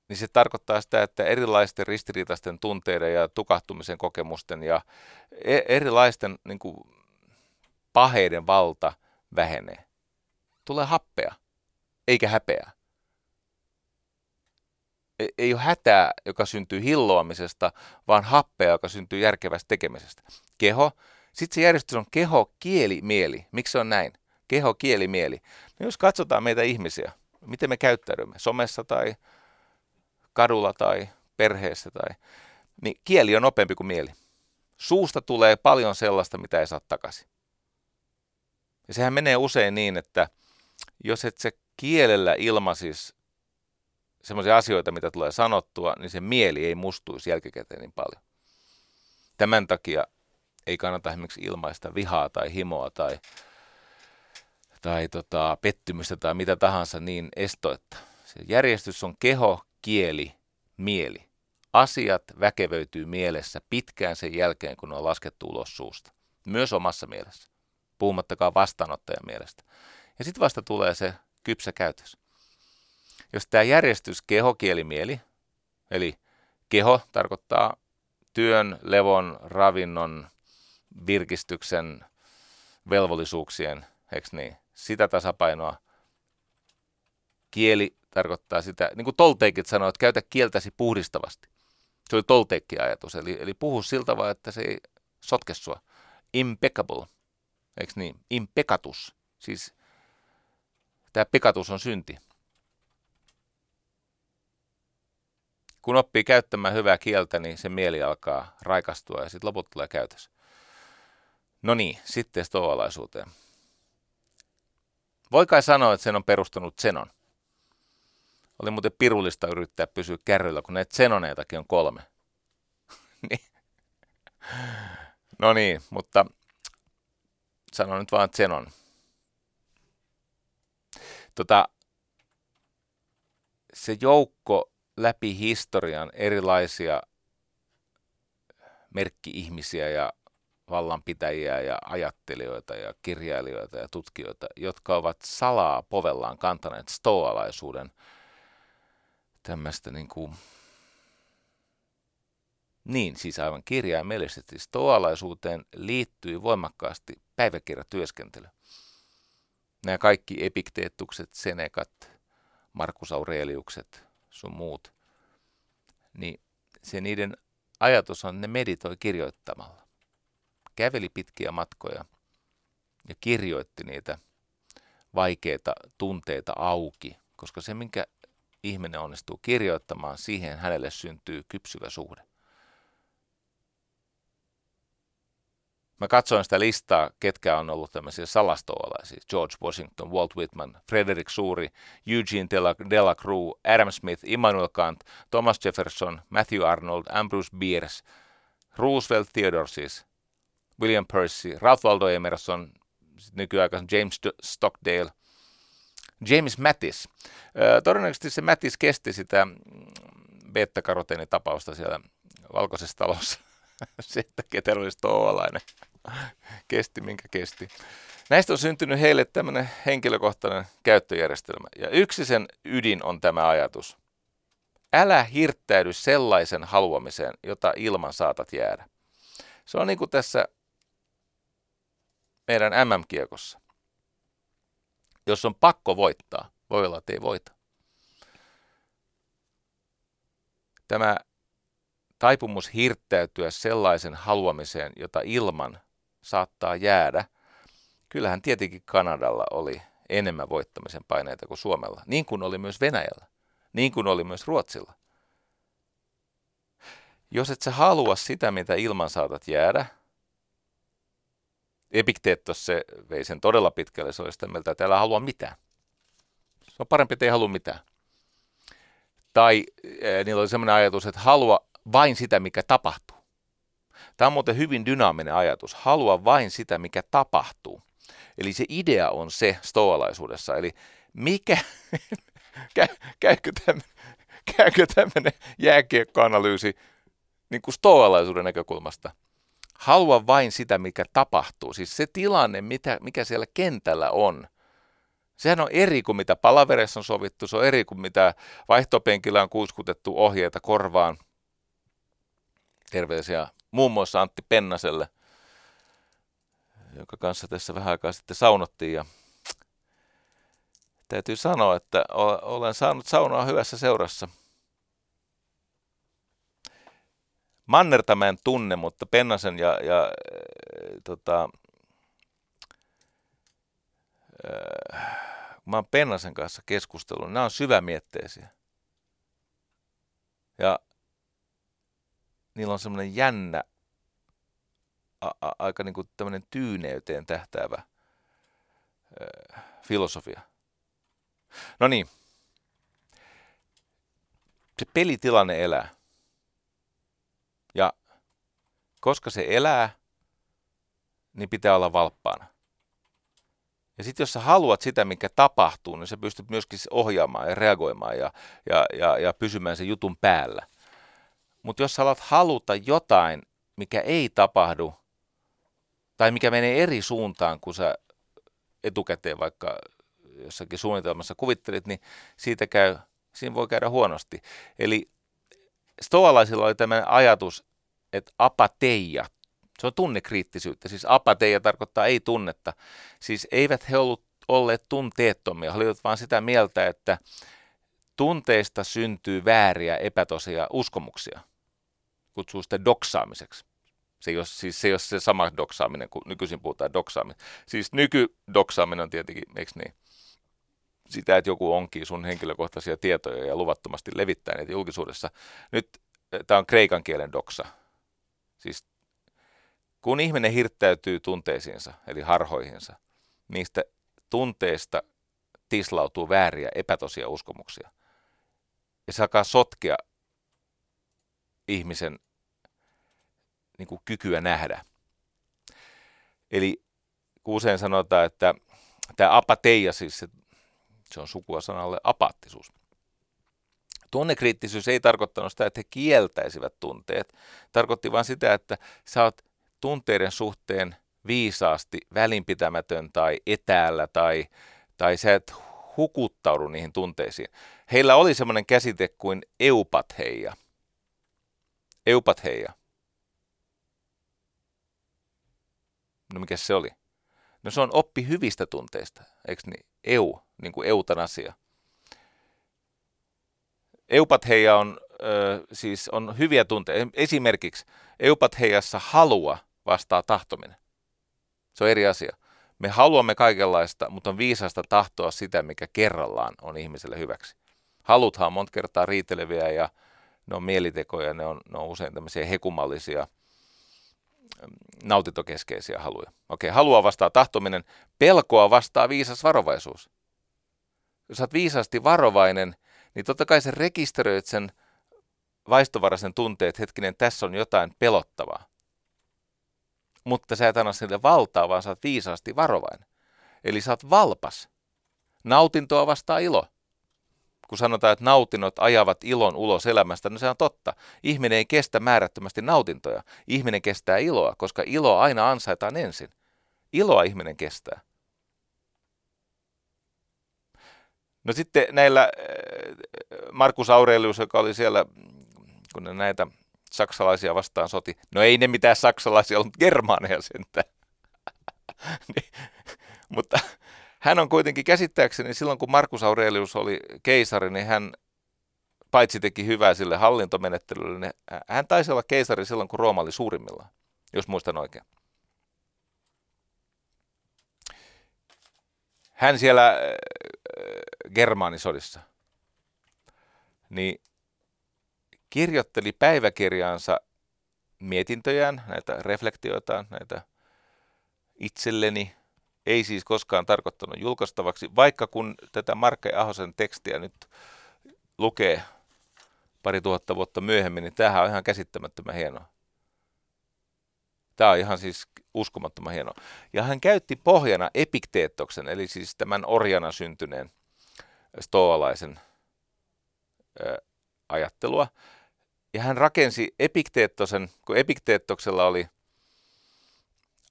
niin se tarkoittaa sitä, että erilaisten ristiriitaisten tunteiden ja tukahtumisen kokemusten ja e- erilaisten niin kuin, paheiden valta vähenee. Tulee happea, eikä häpeää. Ei ole hätää, joka syntyy hilloamisesta, vaan happea, joka syntyy järkevästä tekemisestä. Keho, sitten se järjestys on keho, kieli, mieli. Miksi se on näin? Keho, kieli, mieli. No jos katsotaan meitä ihmisiä, miten me käyttäydymme somessa tai kadulla tai perheessä, tai, niin kieli on nopeampi kuin mieli. Suusta tulee paljon sellaista, mitä ei saa takaisin. Ja sehän menee usein niin, että jos et se kielellä ilmaisisi semmoisia asioita, mitä tulee sanottua, niin se mieli ei mustuisi jälkikäteen niin paljon. Tämän takia ei kannata esimerkiksi ilmaista vihaa tai himoa tai, tai tota, pettymystä tai mitä tahansa niin estoitta. Se järjestys on keho, kieli, mieli. Asiat väkevöityy mielessä pitkään sen jälkeen, kun ne on laskettu ulos suusta. Myös omassa mielessä. Puhumattakaan vastaanottajan mielestä. Ja sitten vasta tulee se kypsä käytös. Jos tämä järjestys keho, kieli, mieli, eli keho tarkoittaa työn, levon, ravinnon, virkistyksen, velvollisuuksien, eikö niin, sitä tasapainoa. Kieli tarkoittaa sitä, niin kuin Tolteikit sanoi, että käytä kieltäsi puhdistavasti. Se oli Tolteikki-ajatus, eli, eli puhu siltä tavalla, että se ei sotke sua. Impeccable, eikö niin? Impekatus, siis tämä pekatus on synti. Kun oppii käyttämään hyvää kieltä, niin se mieli alkaa raikastua ja sitten loput tulee käytös. No niin, sitten stoalaisuuteen. Voi kai sanoa, että sen on perustanut Zenon. Oli muuten pirullista yrittää pysyä kärryllä, kun näitä Zenoneitakin on kolme. *laughs* niin. No niin, mutta sanon nyt vaan Zenon. Tota, se joukko läpi historian erilaisia merkki-ihmisiä ja vallanpitäjiä ja ajattelijoita ja kirjailijoita ja tutkijoita, jotka ovat salaa povellaan kantaneet stoalaisuuden tämmöistä niin kuin, niin, siis aivan kirjaimellisesti stoalaisuuteen liittyy voimakkaasti päiväkirjatyöskentely. Nämä kaikki epikteettukset, Senekat, Markus Aureliukset, sun muut, niin se niiden ajatus on, ne meditoi kirjoittamalla käveli pitkiä matkoja ja kirjoitti niitä vaikeita tunteita auki, koska se, minkä ihminen onnistuu kirjoittamaan, siihen hänelle syntyy kypsyvä suhde. Mä katsoin sitä listaa, ketkä on ollut tämmöisiä salastoalaisia. George Washington, Walt Whitman, Frederick Suuri, Eugene Delacroix, Adam Smith, Immanuel Kant, Thomas Jefferson, Matthew Arnold, Ambrose Bierce, Roosevelt Theodore siis, William Percy, Ralph Waldo Emerson, nykyaikaisen James Stockdale, James Mattis. Todennäköisesti se Mattis kesti sitä beta-karoteenitapausta siellä valkoisessa talossa. *laughs* se, että terroristi on kesti minkä kesti. Näistä on syntynyt heille tämmöinen henkilökohtainen käyttöjärjestelmä. Ja yksi sen ydin on tämä ajatus. Älä hirttäydy sellaisen haluamiseen, jota ilman saatat jäädä. Se on niin kuin tässä meidän MM-kiekossa. Jos on pakko voittaa, voi olla, että ei voita. Tämä taipumus hirttäytyä sellaisen haluamiseen, jota ilman saattaa jäädä. Kyllähän tietenkin Kanadalla oli enemmän voittamisen paineita kuin Suomella, niin kuin oli myös Venäjällä, niin kuin oli myös Ruotsilla. Jos et sä halua sitä, mitä ilman saatat jäädä, Epikteettos se vei sen todella pitkälle, se oli sitä mieltä, että älä halua mitään. Se on parempi, että ei halua mitään. Tai äh, niillä oli sellainen ajatus, että halua vain sitä, mikä tapahtuu. Tämä on muuten hyvin dynaaminen ajatus. Halua vain sitä, mikä tapahtuu. Eli se idea on se stoalaisuudessa. Eli mikä, *laughs* käykö tämmöinen, tämmöinen jääkiekkoanalyysi niin kuin stoalaisuuden näkökulmasta – halua vain sitä, mikä tapahtuu. Siis se tilanne, mitä, mikä siellä kentällä on, Sehän on eri kuin mitä palaverissa on sovittu, se on eri kuin mitä vaihtopenkillä on kuiskutettu ohjeita korvaan. Terveisiä muun muassa Antti Pennaselle, jonka kanssa tässä vähän aikaa sitten saunottiin. Ja täytyy sanoa, että olen saanut saunaa hyvässä seurassa. Mannerta mä en tunne, mutta Pennasen ja, ja äh, tota, äh, mä oon Pennasen kanssa keskustellut, niin nämä on syvämietteisiä. Ja niillä on semmoinen jännä, a, a, aika niin kuin tämmöinen tyyneyteen tähtäävä ö, filosofia. No niin, se pelitilanne elää. Ja koska se elää, niin pitää olla valppaana. Ja sitten jos sä haluat sitä, mikä tapahtuu, niin sä pystyt myöskin ohjaamaan ja reagoimaan ja, ja, ja, ja pysymään sen jutun päällä. Mutta jos alat haluta jotain, mikä ei tapahdu, tai mikä menee eri suuntaan kuin sä etukäteen vaikka jossakin suunnitelmassa kuvittelit, niin siitä käy, siinä voi käydä huonosti. Eli stoalaisilla oli tämmöinen ajatus, että apateia, se on tunnekriittisyyttä. Siis apateia tarkoittaa ei tunnetta. Siis eivät he ollut olleet tunteettomia, he olivat vain sitä mieltä, että tunteista syntyy vääriä, epätosia uskomuksia. Kutsuu sitä doksaamiseksi. Se ei, ole, siis se ei ole se sama doksaaminen kuin nykyisin puhutaan doksaaminen. Siis nykydoksaaminen on tietenkin, eikö niin? Sitä, että joku onkii sun henkilökohtaisia tietoja ja luvattomasti levittää niitä julkisuudessa. Nyt eh, tämä on kreikan kielen doksa. Siis kun ihminen hirttäytyy tunteisiinsa, eli harhoihinsa, niistä tunteista tislautuu vääriä, epätosia uskomuksia. Ja se alkaa sotkea ihmisen niin kuin kykyä nähdä. Eli kun usein sanotaan, että tämä apateia, siis se, se on sukua sanalle apaattisuus. Tunnekriittisyys ei tarkoittanut sitä, että he kieltäisivät tunteet. Tarkoitti vain sitä, että sä oot tunteiden suhteen viisaasti välinpitämätön tai etäällä tai, tai sä et hukuttaudu niihin tunteisiin. Heillä oli semmoinen käsite kuin eupatheia. Eupatheia. No mikä se oli? No se on oppi hyvistä tunteista, eikö niin? Eu, niin kuin eutanasia. Eupatheia on, ö, siis on hyviä tunteita. Esimerkiksi eupatheiassa halua vastaa tahtominen. Se on eri asia. Me haluamme kaikenlaista, mutta on viisasta tahtoa sitä, mikä kerrallaan on ihmiselle hyväksi. Haluthan on monta kertaa riiteleviä ja ne on mielitekoja, ne on, ne on usein tämmöisiä hekumallisia, nautintokeskeisiä haluja. Okei, halua vastaa tahtominen, pelkoa vastaa viisas varovaisuus. Jos olet viisaasti varovainen, niin totta kai sä rekisteröit sen vaistovaraisen tunteet, hetkinen, tässä on jotain pelottavaa mutta sä et anna sille valtaa, vaan sä oot viisaasti varovainen. Eli sä oot valpas. Nautintoa vastaa ilo. Kun sanotaan, että nautinnot ajavat ilon ulos elämästä, no se on totta. Ihminen ei kestä määrättömästi nautintoja. Ihminen kestää iloa, koska ilo aina ansaitaan ensin. Iloa ihminen kestää. No sitten näillä äh, Markus Aurelius, joka oli siellä, kun ne näitä saksalaisia vastaan soti. No ei ne mitään saksalaisia ollut, germaaneja sentään. *laughs* niin, mutta hän on kuitenkin käsittääkseni silloin, kun Markus Aurelius oli keisari, niin hän paitsi teki hyvää sille hallintomenettelylle, niin hän taisi olla keisari silloin, kun Rooma oli suurimmillaan, jos muistan oikein. Hän siellä äh, Germaanisodissa, niin kirjoitteli päiväkirjaansa mietintöjään, näitä reflektioitaan, näitä itselleni, ei siis koskaan tarkoittanut julkaistavaksi, vaikka kun tätä Markke Ahosen tekstiä nyt lukee pari tuhatta vuotta myöhemmin, niin tämähän on ihan käsittämättömän hienoa. Tämä on ihan siis uskomattoman hienoa. Ja hän käytti pohjana epikteettoksen, eli siis tämän orjana syntyneen stoalaisen ajattelua. Ja hän rakensi epikteettosen, kun epikteettoksella oli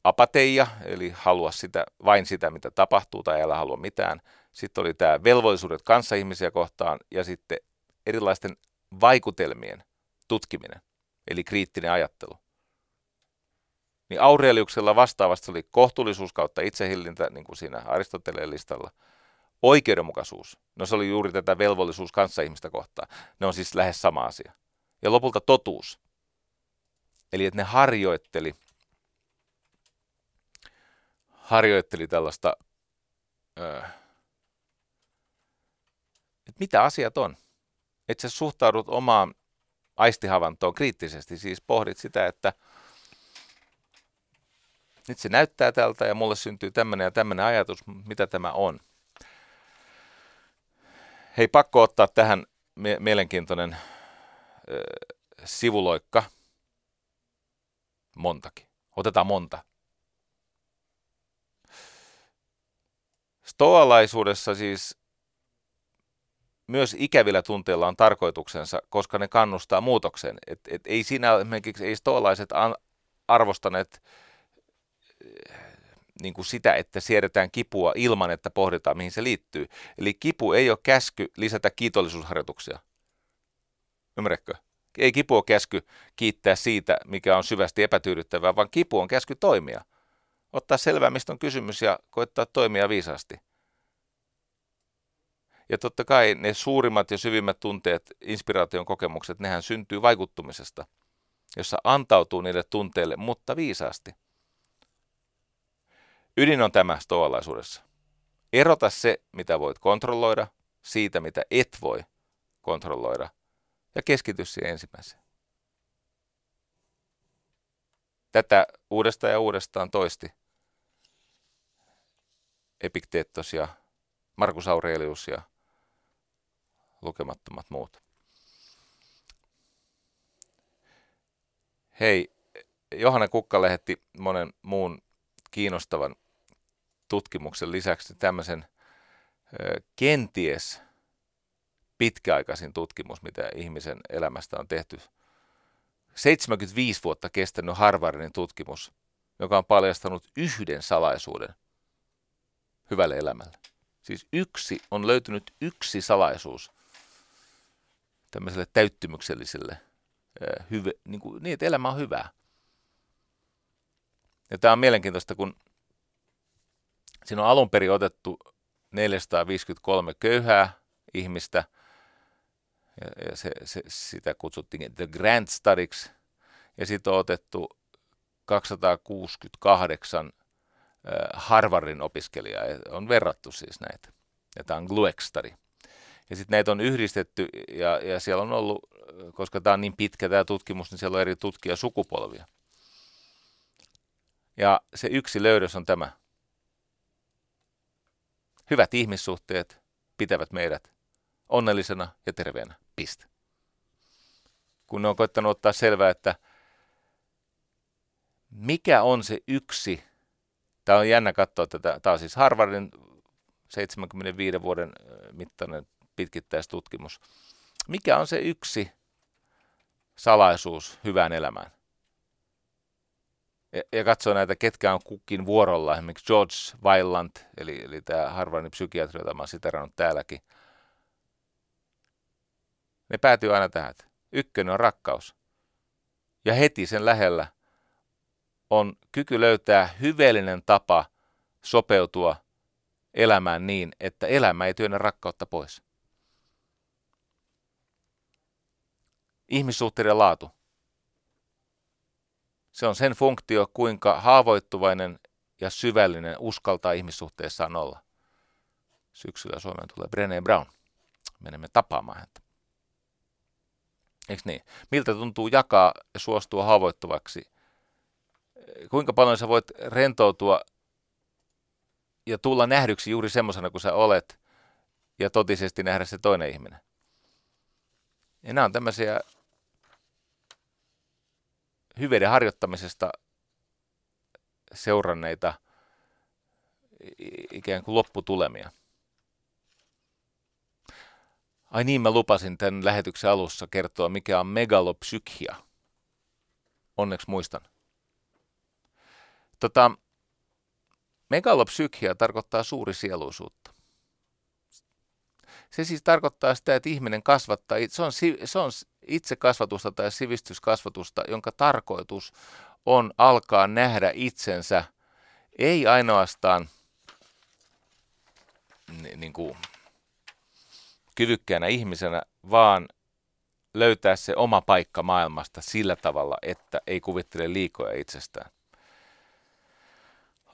apateia, eli halua sitä, vain sitä, mitä tapahtuu, tai älä halua mitään. sitten oli tämä velvollisuudet kanssaihmisiä kohtaan ja sitten erilaisten vaikutelmien tutkiminen, eli kriittinen ajattelu. Niin Aureliuksella vastaavasti oli kohtuullisuus kautta itsehillintä, niin kuin siinä Aristoteleen listalla. Oikeudenmukaisuus, no se oli juuri tätä velvollisuus kanssaihmistä kohtaan. Ne on siis lähes sama asia. Ja lopulta totuus. Eli että ne harjoitteli, harjoitteli tällaista, että mitä asiat on. Että sä suhtaudut omaan aistihavantoon kriittisesti, siis pohdit sitä, että nyt se näyttää tältä ja mulle syntyy tämmöinen ja tämmöinen ajatus, mitä tämä on. Hei, pakko ottaa tähän mie- mielenkiintoinen sivuloikka. Montakin. Otetaan monta. Stoalaisuudessa siis myös ikävillä tunteilla on tarkoituksensa, koska ne kannustaa muutokseen. Et, et ei siinä esimerkiksi ei stoalaiset arvostaneet niin kuin sitä, että siedetään kipua ilman, että pohditaan, mihin se liittyy. Eli kipu ei ole käsky lisätä kiitollisuusharjoituksia. Ymmärrätkö? Ei kipu ole käsky kiittää siitä, mikä on syvästi epätyydyttävää, vaan kipu on käsky toimia. Ottaa selvää, mistä on kysymys ja koittaa toimia viisaasti. Ja totta kai ne suurimmat ja syvimmät tunteet, inspiraation kokemukset, nehän syntyy vaikuttumisesta, jossa antautuu niille tunteille, mutta viisaasti. Ydin on tämä stoalaisuudessa. Erota se, mitä voit kontrolloida, siitä, mitä et voi kontrolloida, ja keskity siihen ensimmäiseen. Tätä uudestaan ja uudestaan toisti Epikteettos ja Markus Aurelius ja lukemattomat muut. Hei, Johanna Kukka lähetti monen muun kiinnostavan tutkimuksen lisäksi tämmöisen kenties pitkäaikaisin tutkimus, mitä ihmisen elämästä on tehty. 75 vuotta kestänyt Harvardin tutkimus, joka on paljastanut yhden salaisuuden hyvälle elämälle. Siis yksi, on löytynyt yksi salaisuus tämmöiselle täyttymykselliselle, hyve, niin, kuin, niin että elämä on hyvää. Ja tämä on mielenkiintoista, kun Siinä on alun perin otettu 453 köyhää ihmistä, ja, ja se, se, sitä kutsuttiin The Grand Studyksi, ja sitten on otettu 268 äh, Harvardin opiskelijaa, on verrattu siis näitä. Ja tämä on GLUEX Study. Ja sitten näitä on yhdistetty, ja, ja siellä on ollut, koska tämä on niin pitkä tämä tutkimus, niin siellä on eri tutkijasukupolvia. Ja se yksi löydös on tämä. Hyvät ihmissuhteet pitävät meidät onnellisena ja terveenä. Piste. Kun ne on koittanut ottaa selvää, että mikä on se yksi, tämä on jännä katsoa tätä, tämä on siis Harvardin 75 vuoden mittainen pitkittäistutkimus. Mikä on se yksi salaisuus hyvään elämään? ja, ja katsoo näitä, ketkä on kukin vuorolla, esimerkiksi George Weiland, eli, eli tämä Harvardin psykiatri, jota mä oon siterannut täälläkin, ne päätyy aina tähän, ykkönen on rakkaus. Ja heti sen lähellä on kyky löytää hyveellinen tapa sopeutua elämään niin, että elämä ei työnnä rakkautta pois. Ihmissuhteiden laatu. Se on sen funktio, kuinka haavoittuvainen ja syvällinen uskaltaa ihmissuhteessaan olla. Syksyllä Suomeen tulee Brené Brown. Menemme tapaamaan häntä. Eikö niin? Miltä tuntuu jakaa ja suostua haavoittuvaksi? Kuinka paljon sä voit rentoutua ja tulla nähdyksi juuri semmoisena kuin sä olet ja totisesti nähdä se toinen ihminen? Ja nämä on tämmöisiä hyveiden harjoittamisesta seuranneita ikään kuin lopputulemia. Ai niin, mä lupasin tämän lähetyksen alussa kertoa, mikä on megalopsykia. Onneksi muistan. Tota, megalopsykia tarkoittaa suuri sieluisuutta. Se siis tarkoittaa sitä, että ihminen kasvattaa, se on, se on itse kasvatusta tai sivistyskasvatusta, jonka tarkoitus on alkaa nähdä itsensä ei ainoastaan niin kuin, kyvykkäänä ihmisenä, vaan löytää se oma paikka maailmasta sillä tavalla, että ei kuvittele liikoja itsestään.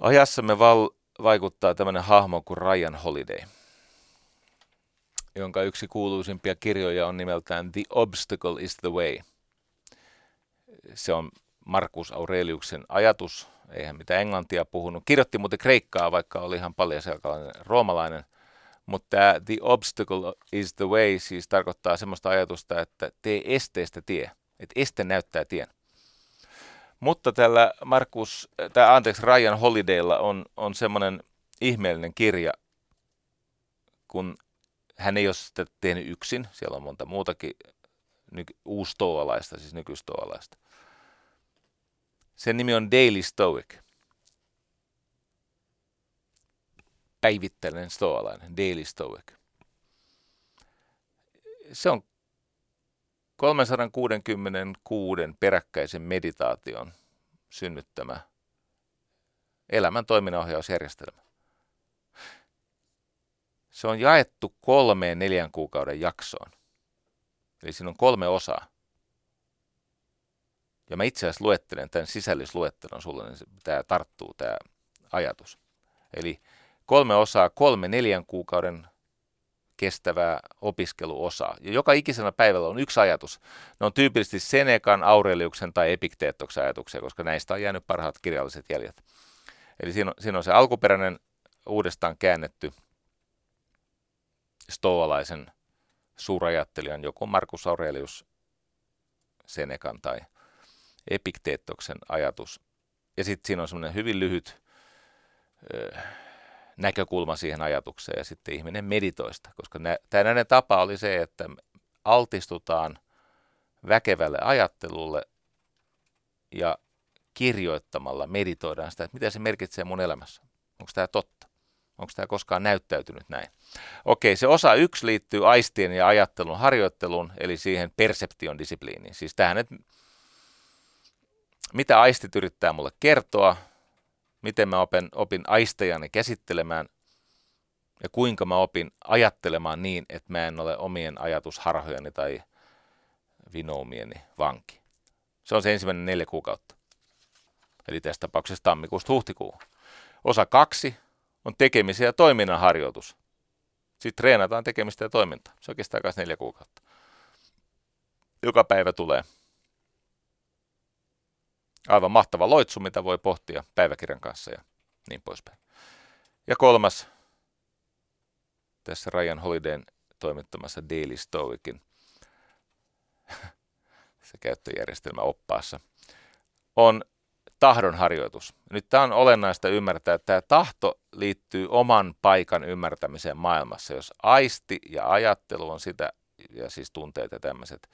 Ajassamme val- vaikuttaa tämmöinen hahmo kuin Ryan Holiday, jonka yksi kuuluisimpia kirjoja on nimeltään The Obstacle is the Way. Se on Markus Aureliuksen ajatus, eihän mitään englantia puhunut. Kirjoitti muuten kreikkaa, vaikka oli ihan paljon roomalainen. Mutta tämä The Obstacle is the Way siis tarkoittaa semmoista ajatusta, että tee esteestä tie. Että este näyttää tien. Mutta tällä Markus, tai anteeksi, Ryan Holidaylla on, on semmoinen ihmeellinen kirja, kun hän ei ole sitä tehnyt yksin. Siellä on monta muutakin ny- uustoalaista, siis nykystoalaista. Sen nimi on Daily Stoic. Päivittäinen stoalainen, Daily Stoic. Se on 366 peräkkäisen meditaation synnyttämä elämän toiminnanohjausjärjestelmä. Se on jaettu kolmeen neljän kuukauden jaksoon. Eli siinä on kolme osaa. Ja mä itse asiassa luettelen tämän sisällysluettelon sulle, niin tämä tarttuu tämä ajatus. Eli kolme osaa, kolme neljän kuukauden kestävää opiskeluosaa. Ja joka ikisenä päivällä on yksi ajatus. Ne on tyypillisesti Senekan, Aureliuksen tai Epikteettoksen ajatuksia, koska näistä on jäänyt parhaat kirjalliset jäljet. Eli siinä on, siinä on se alkuperäinen uudestaan käännetty stoalaisen suurajattelijan, joku Markus Aurelius Senekan tai Epikteettoksen ajatus. Ja sitten siinä on semmoinen hyvin lyhyt näkökulma siihen ajatukseen ja sitten ihminen meditoista, koska tämä näiden tapa oli se, että altistutaan väkevälle ajattelulle ja kirjoittamalla meditoidaan sitä, että mitä se merkitsee mun elämässä. Onko tämä totta? Onko tämä koskaan näyttäytynyt näin? Okei, se osa yksi liittyy aistien ja ajattelun harjoitteluun, eli siihen perseption disipliiniin. Siis tähän, että mitä aistit yrittää mulle kertoa, miten mä opin, opin aistejani käsittelemään ja kuinka mä opin ajattelemaan niin, että mä en ole omien ajatusharhojeni tai vinoumieni vanki. Se on se ensimmäinen neljä kuukautta. Eli tässä tapauksessa tammikuusta huhtikuun. Osa kaksi on tekemisen ja toiminnan harjoitus. Sitten treenataan tekemistä ja toimintaa. Se kestää myös neljä kuukautta. Joka päivä tulee Aivan mahtava loitsu, mitä voi pohtia päiväkirjan kanssa ja niin poispäin. Ja kolmas, tässä Ryan Holidayn toimittamassa Daily Stoicin *laughs* se käyttöjärjestelmä oppaassa, on tahdon harjoitus. Nyt tämä on olennaista ymmärtää, että tämä tahto liittyy oman paikan ymmärtämiseen maailmassa. Jos aisti ja ajattelu on sitä, ja siis tunteet ja tämmöiset,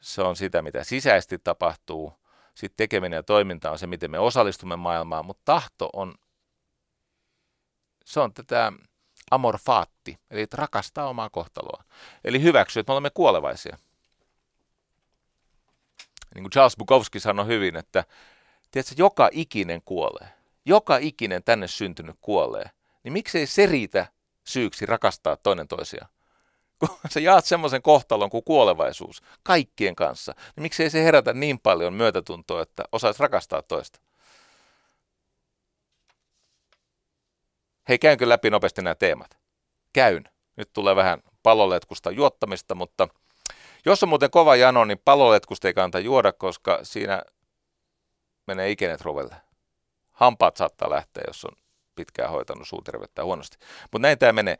se on sitä, mitä sisäisesti tapahtuu – sitten tekeminen ja toiminta on se, miten me osallistumme maailmaan, mutta tahto on, se on tätä amorfaatti, eli että rakastaa omaa kohtaloa. Eli hyväksyä, että me olemme kuolevaisia. Niin kuin Charles Bukowski sanoi hyvin, että tiedätkö, joka ikinen kuolee. Joka ikinen tänne syntynyt kuolee. Niin miksei se riitä syyksi rakastaa toinen toisiaan? Kun *laughs* sä jaat semmoisen kohtalon kuin kuolevaisuus kaikkien kanssa, niin miksei se herätä niin paljon myötätuntoa, että osaisi rakastaa toista? Hei, käynkö läpi nopeasti nämä teemat? Käyn. Nyt tulee vähän paloletkusta juottamista, mutta jos on muuten kova jano, niin paloletkusta ei kannata juoda, koska siinä menee ikenet rovelle. Hampaat saattaa lähteä, jos on pitkään hoitanut suuterveyttä huonosti. Mutta näin tämä menee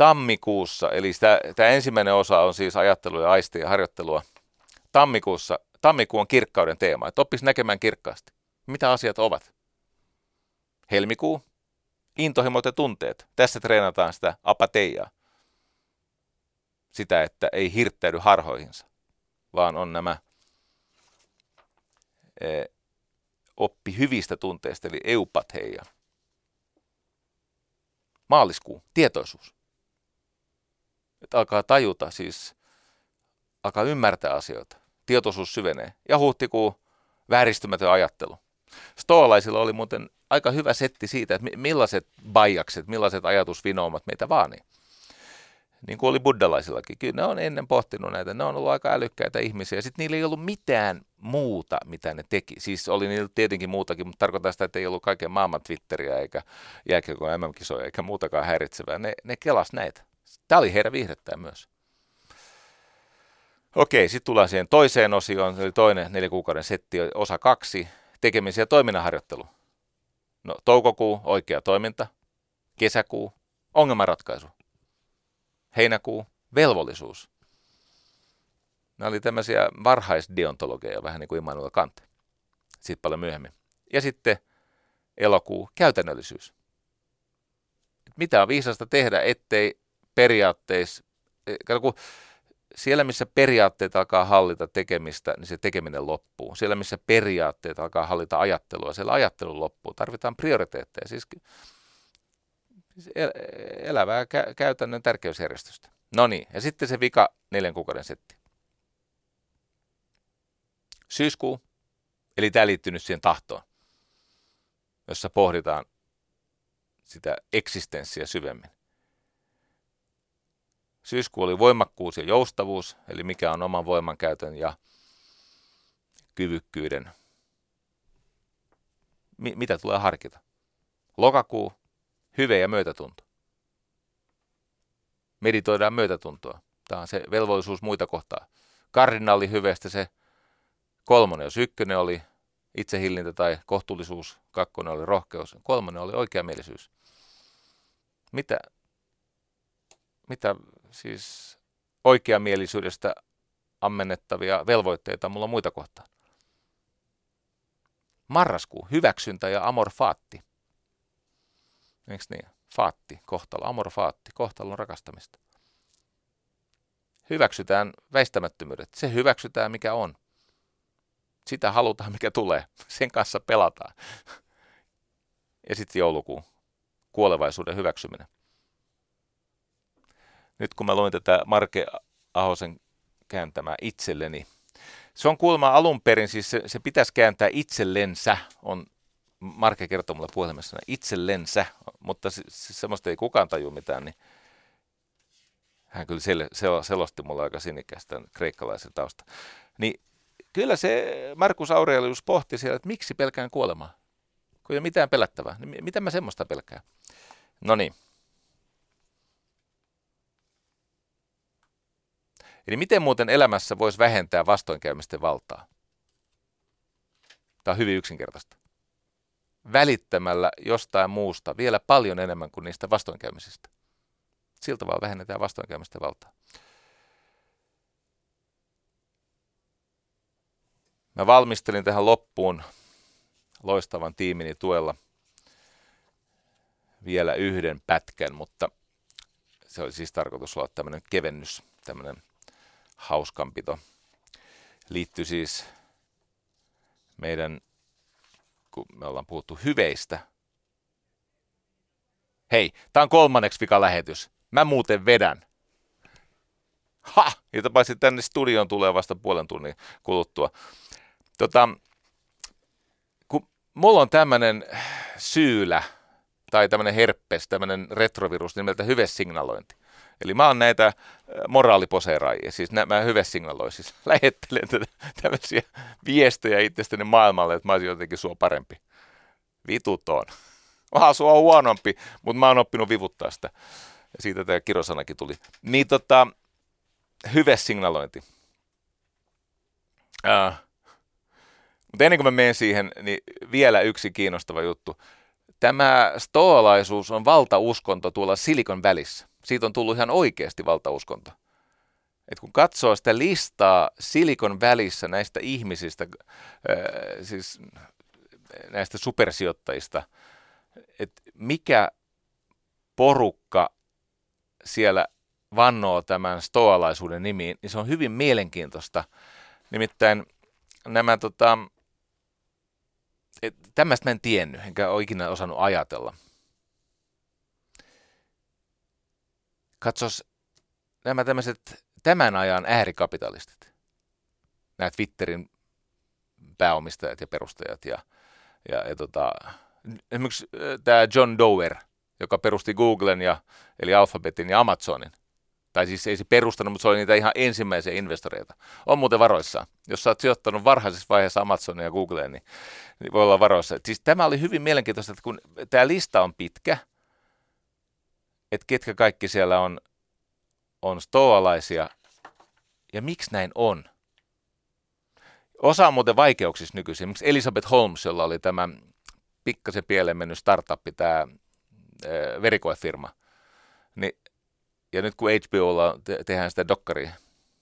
tammikuussa, eli tämä ensimmäinen osa on siis ajattelu ja aisti ja harjoittelua. Tammikuussa, tammikuu on kirkkauden teema, että oppisi näkemään kirkkaasti. Mitä asiat ovat? Helmikuu, intohimot ja tunteet. Tässä treenataan sitä apateijaa. Sitä, että ei hirttäydy harhoihinsa, vaan on nämä e, oppi hyvistä tunteista, eli eupatheia. Maaliskuu, tietoisuus alkaa tajuta, siis alkaa ymmärtää asioita. Tietoisuus syvenee. Ja huhtikuu vääristymätön ajattelu. Stoalaisilla oli muuten aika hyvä setti siitä, että millaiset bajakset, millaiset ajatusvinoumat meitä vaanii. Niin kuin oli buddalaisillakin. Kyllä ne on ennen pohtinut näitä. Ne on ollut aika älykkäitä ihmisiä. Sitten niillä ei ollut mitään muuta, mitä ne teki. Siis oli niillä tietenkin muutakin, mutta tarkoittaa sitä, että ei ollut kaiken maailman Twitteriä eikä jääkiekon MM-kisoja eikä muutakaan häiritsevää. Ne, ne kelas näitä. Tämä oli heidän viihdettään myös. Okei, sitten tullaan siihen toiseen osioon, eli toinen neljä kuukauden setti, osa kaksi, tekemisiä ja toiminnanharjoittelu. No, toukokuu, oikea toiminta. Kesäkuu, ongelmanratkaisu. Heinäkuu, velvollisuus. Nämä oli tämmöisiä varhaisdeontologeja, vähän niin kuin Immanuel Kant. Sitten paljon myöhemmin. Ja sitten elokuu, käytännöllisyys. Mitä on viisasta tehdä, ettei periaatteissa, eh, kun siellä missä periaatteet alkaa hallita tekemistä, niin se tekeminen loppuu. Siellä missä periaatteet alkaa hallita ajattelua, siellä ajattelu loppuu. Tarvitaan prioriteetteja, siis, siis elävää kä- käytännön tärkeysjärjestystä. No niin, ja sitten se vika neljän kuukauden setti. Syyskuu, eli tämä liittyy nyt siihen tahtoon, jossa pohditaan sitä eksistenssiä syvemmin. Syyskuu oli voimakkuus ja joustavuus, eli mikä on oman voimankäytön ja kyvykkyyden. Mi- mitä tulee harkita? Lokakuu, hyve ja myötätunto. Meditoidaan myötätuntoa. Tämä on se velvollisuus muita kohtaa. Kardinaali hyvestä se kolmonen, jos ykkönen oli itsehillintä tai kohtuullisuus, kakkonen oli rohkeus, kolmonen oli oikeamielisyys. Mitä, mitä siis oikeamielisyydestä ammennettavia velvoitteita mulla on muita kohtaan. Marraskuu, hyväksyntä ja amor fatti. Eikö niin? Faatti, kohtalo, amor fatti, kohtalon rakastamista. Hyväksytään väistämättömyydet. Se hyväksytään, mikä on. Sitä halutaan, mikä tulee. Sen kanssa pelataan. Ja sitten joulukuu, kuolevaisuuden hyväksyminen nyt kun mä luin tätä Marke Ahosen kääntämää itselleni, se on kuulemma alun perin, siis se, se pitäisi kääntää itsellensä, on Marke kertoo mulle puhelimessa itsellensä, mutta se, se, semmoista ei kukaan taju mitään, niin hän kyllä sel, sel, selosti mulle aika sinikästä kreikkalaisen tausta. Niin kyllä se Markus Aurelius pohti siellä, että miksi pelkään kuolemaa, kun ei ole mitään pelättävää. Niin mitä mä semmoista pelkään? No niin, Eli miten muuten elämässä voisi vähentää vastoinkäymisten valtaa? Tämä on hyvin yksinkertaista. Välittämällä jostain muusta vielä paljon enemmän kuin niistä vastoinkäymisistä. Siltä vaan vähennetään vastoinkäymisten valtaa. Mä valmistelin tähän loppuun loistavan tiimini tuella vielä yhden pätkän, mutta se oli siis tarkoitus olla tämmöinen kevennys, tämmöinen hauskanpito. Liittyy siis meidän, kun me ollaan puhuttu hyveistä. Hei, tämä on kolmanneksi vika lähetys. Mä muuten vedän. Ha! Ja paitsi tänne studioon tulee vasta puolen tunnin kuluttua. Tota, kun mulla on tämmöinen syylä, tai tämmöinen herpes, tämmöinen retrovirus nimeltä hyvesignalointi. Eli mä oon näitä äh, moraaliposeeraajia, siis nä, mä hyvä signaloin, siis *laughs* lähettelen tätä, tämmöisiä viestejä itsestäni maailmalle, että mä olisin jotenkin sua parempi. Vituton. Mä *laughs* oon sua huonompi, mutta mä oon oppinut vivuttaa sitä. Ja siitä tämä kirosanakin tuli. Niin tota, hyvä signalointi. Uh, mutta ennen kuin mä menen siihen, niin vielä yksi kiinnostava juttu. Tämä stoalaisuus on valtauskonto tuolla silikon välissä siitä on tullut ihan oikeasti valtauskonto. Et kun katsoo sitä listaa silikon välissä näistä ihmisistä, ää, siis näistä supersijoittajista, että mikä porukka siellä vannoo tämän stoalaisuuden nimiin, niin se on hyvin mielenkiintoista. Nimittäin nämä tota, tämmöistä mä en tiennyt, enkä ole ikinä osannut ajatella. Katsos, nämä tämmöiset tämän ajan äärikapitalistit, nämä Twitterin pääomistajat ja perustajat ja, ja, ja tota, esimerkiksi tämä John Dower, joka perusti Googlen ja, eli Alphabetin ja Amazonin, tai siis ei se perustanut, mutta se oli niitä ihan ensimmäisiä investoreita. On muuten varoissa. Jos sä oot sijoittanut varhaisessa vaiheessa Amazonia ja Googleen, niin, niin voi olla varoissa. Siis tämä oli hyvin mielenkiintoista, että kun tämä lista on pitkä, että ketkä kaikki siellä on, on stoalaisia, ja miksi näin on. Osa on muuten vaikeuksissa nykyisin. Esimerkiksi Elizabeth Holmes, jolla oli tämä pikkasen pieleen mennyt startup, tämä verikoefirma, niin ja nyt kun HBOlla te- tehdään sitä dokkaria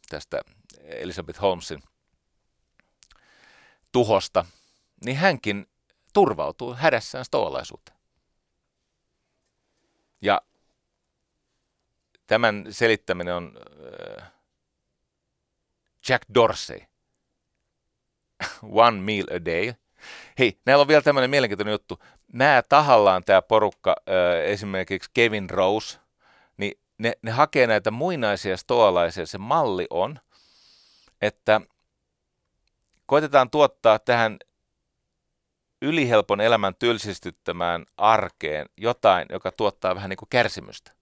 tästä Elizabeth Holmesin tuhosta, niin hänkin turvautuu hädässään stoalaisuuteen. Ja tämän selittäminen on äh, Jack Dorsey. *laughs* One meal a day. Hei, näillä on vielä tämmöinen mielenkiintoinen juttu. Mä tahallaan tämä porukka, äh, esimerkiksi Kevin Rose – ne, ne hakee näitä muinaisia stoalaisia. Se malli on, että koitetaan tuottaa tähän ylihelpon elämän tylsistyttämään arkeen jotain, joka tuottaa vähän niin kuin kärsimystä.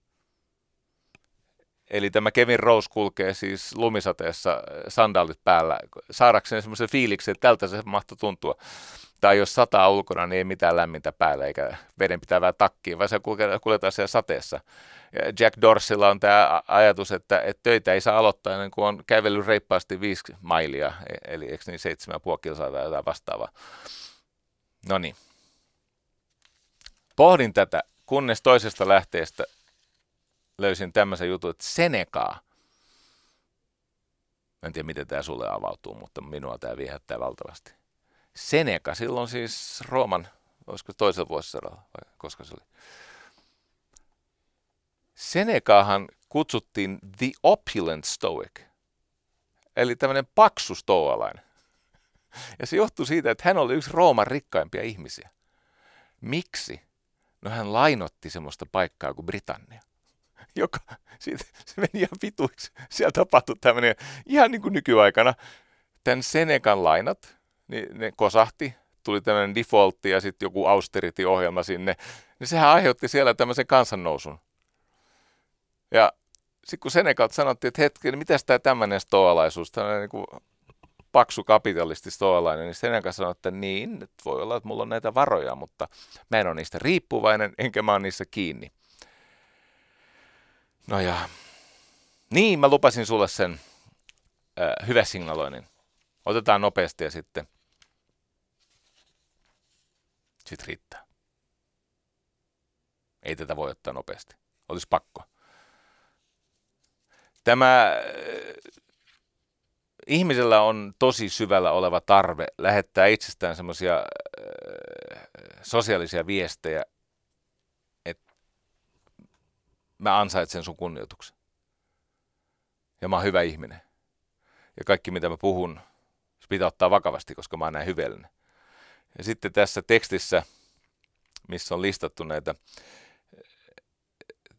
Eli tämä Kevin Rose kulkee siis lumisateessa äh, sandaalit päällä saadakseen semmoisen fiiliksen, että tältä se mahtoi tuntua. Tai jos sataa ulkona, niin ei mitään lämmintä päällä eikä veden pitävää takkiin, vaan se kuljetaan siellä sateessa. Jack Dorsilla on tämä ajatus, että, että töitä ei saa aloittaa ennen kuin on kävellyt reippaasti viisi mailia, e, eli eikö niin seitsemän kilsaa tai jotain vastaavaa. No niin. Pohdin tätä, kunnes toisesta lähteestä löysin tämmöisen jutun, että Senekaa. En tiedä, miten tämä sulle avautuu, mutta minua tämä viehättää valtavasti. Seneca, silloin siis Rooman, olisiko toisella vuosisadalla, vai koska se oli? Senekaahan kutsuttiin The Opulent Stoic, eli tämmöinen paksu stoalainen. Ja se johtui siitä, että hän oli yksi Rooman rikkaimpia ihmisiä. Miksi? No hän lainotti semmoista paikkaa kuin Britannia. Joka, siitä, se meni ihan vituiksi. Siellä tapahtui tämmöinen, ihan niin kuin nykyaikana, tämän Senekan lainat, niin ne kosahti, tuli tämmöinen defaultti ja sitten joku austerity-ohjelma sinne, niin sehän aiheutti siellä tämmöisen kansannousun. Ja sitten kun Senegalta sanottiin, että hetki, niin mitäs tämä tämmöinen stoalaisuus, tämmöinen niin kuin paksu kapitalisti stoalainen, niin Senegal sanoi, että niin, nyt voi olla, että mulla on näitä varoja, mutta mä en ole niistä riippuvainen, enkä mä ole niissä kiinni. No ja, niin mä lupasin sulle sen äh, hyvä signaloinnin. Otetaan nopeasti ja sitten, sitten riittää. Ei tätä voi ottaa nopeasti. Olisi pakko. Tämä äh, ihmisellä on tosi syvällä oleva tarve lähettää itsestään semmoisia äh, sosiaalisia viestejä, että mä ansaitsen sun kunnioituksen. Ja mä oon hyvä ihminen. Ja kaikki mitä mä puhun, se pitää ottaa vakavasti, koska mä oon näin hyvällinen. Ja sitten tässä tekstissä, missä on listattu näitä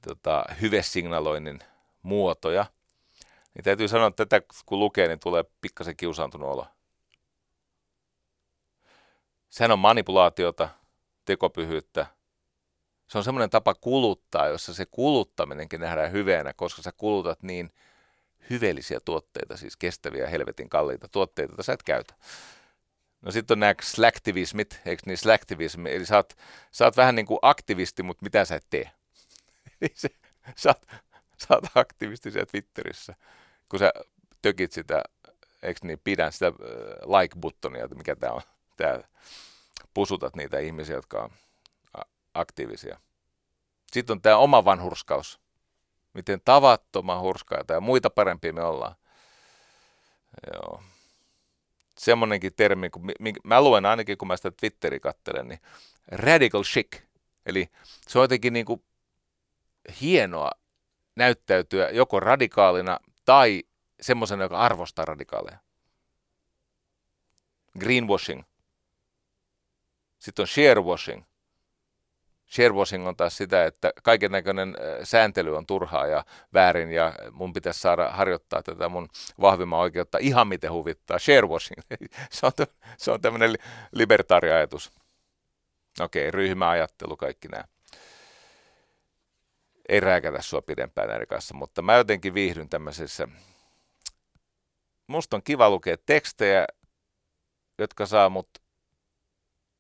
tota, hyvesignaloinnin muotoja – niin täytyy sanoa, että tätä kun lukee, niin tulee pikkasen kiusaantunut olo. Sehän on manipulaatiota, tekopyhyyttä. Se on semmoinen tapa kuluttaa, jossa se kuluttaminenkin nähdään hyveenä, koska sä kulutat niin hyveellisiä tuotteita, siis kestäviä, helvetin kalliita tuotteita, joita sä et käytä. No sitten on nämä slacktivismit, eikö niin slacktivismi, eli sä oot, sä oot vähän niin kuin aktivisti, mutta mitä sä et tee. *laughs* se, sä, oot, sä oot aktivisti siellä Twitterissä kun sä tökit sitä, eikö niin, pidän sitä like-buttonia, että mikä tämä on, tää, pusutat niitä ihmisiä, jotka on aktiivisia. Sitten on tämä oma vanhurskaus. Miten tavattoman hurskaita ja muita parempia me ollaan. Joo. Semmoinenkin termi, kun mä luen ainakin, kun mä sitä Twitteri kattelen, niin radical chic. Eli se on jotenkin niin kuin hienoa näyttäytyä joko radikaalina tai semmoisen, joka arvostaa radikaaleja. Greenwashing. Sitten on sharewashing. Sharewashing on taas sitä, että kaiken näköinen sääntely on turhaa ja väärin ja mun pitäisi saada harjoittaa tätä mun vahvimman oikeutta ihan miten huvittaa. Sharewashing, *laughs* se on, se on tämmöinen libertaariajatus. Okei, ryhmäajattelu, kaikki nämä. Ei rääkätä sua pidempään näiden kanssa, mutta mä jotenkin viihdyn tämmöisessä. Musta on kiva lukea tekstejä, jotka saa mut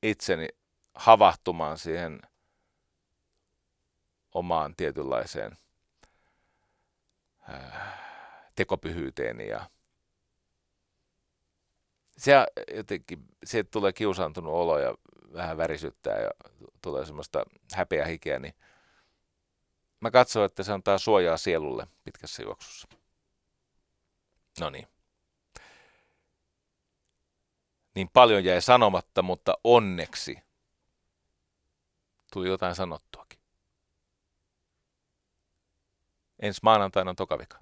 itseni havahtumaan siihen omaan tietynlaiseen äh, tekopyhyyteeni ja se jotenkin, se tulee kiusaantunut olo ja vähän värisyttää ja tulee semmoista häpeä hikeä, niin mä katson, että se antaa suojaa sielulle pitkässä juoksussa. No niin. Niin paljon jäi sanomatta, mutta onneksi tuli jotain sanottuakin. Ensi maanantaina on tokavika.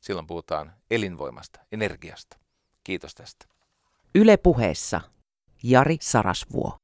Silloin puhutaan elinvoimasta, energiasta. Kiitos tästä. Yle puheessa Jari Sarasvuo.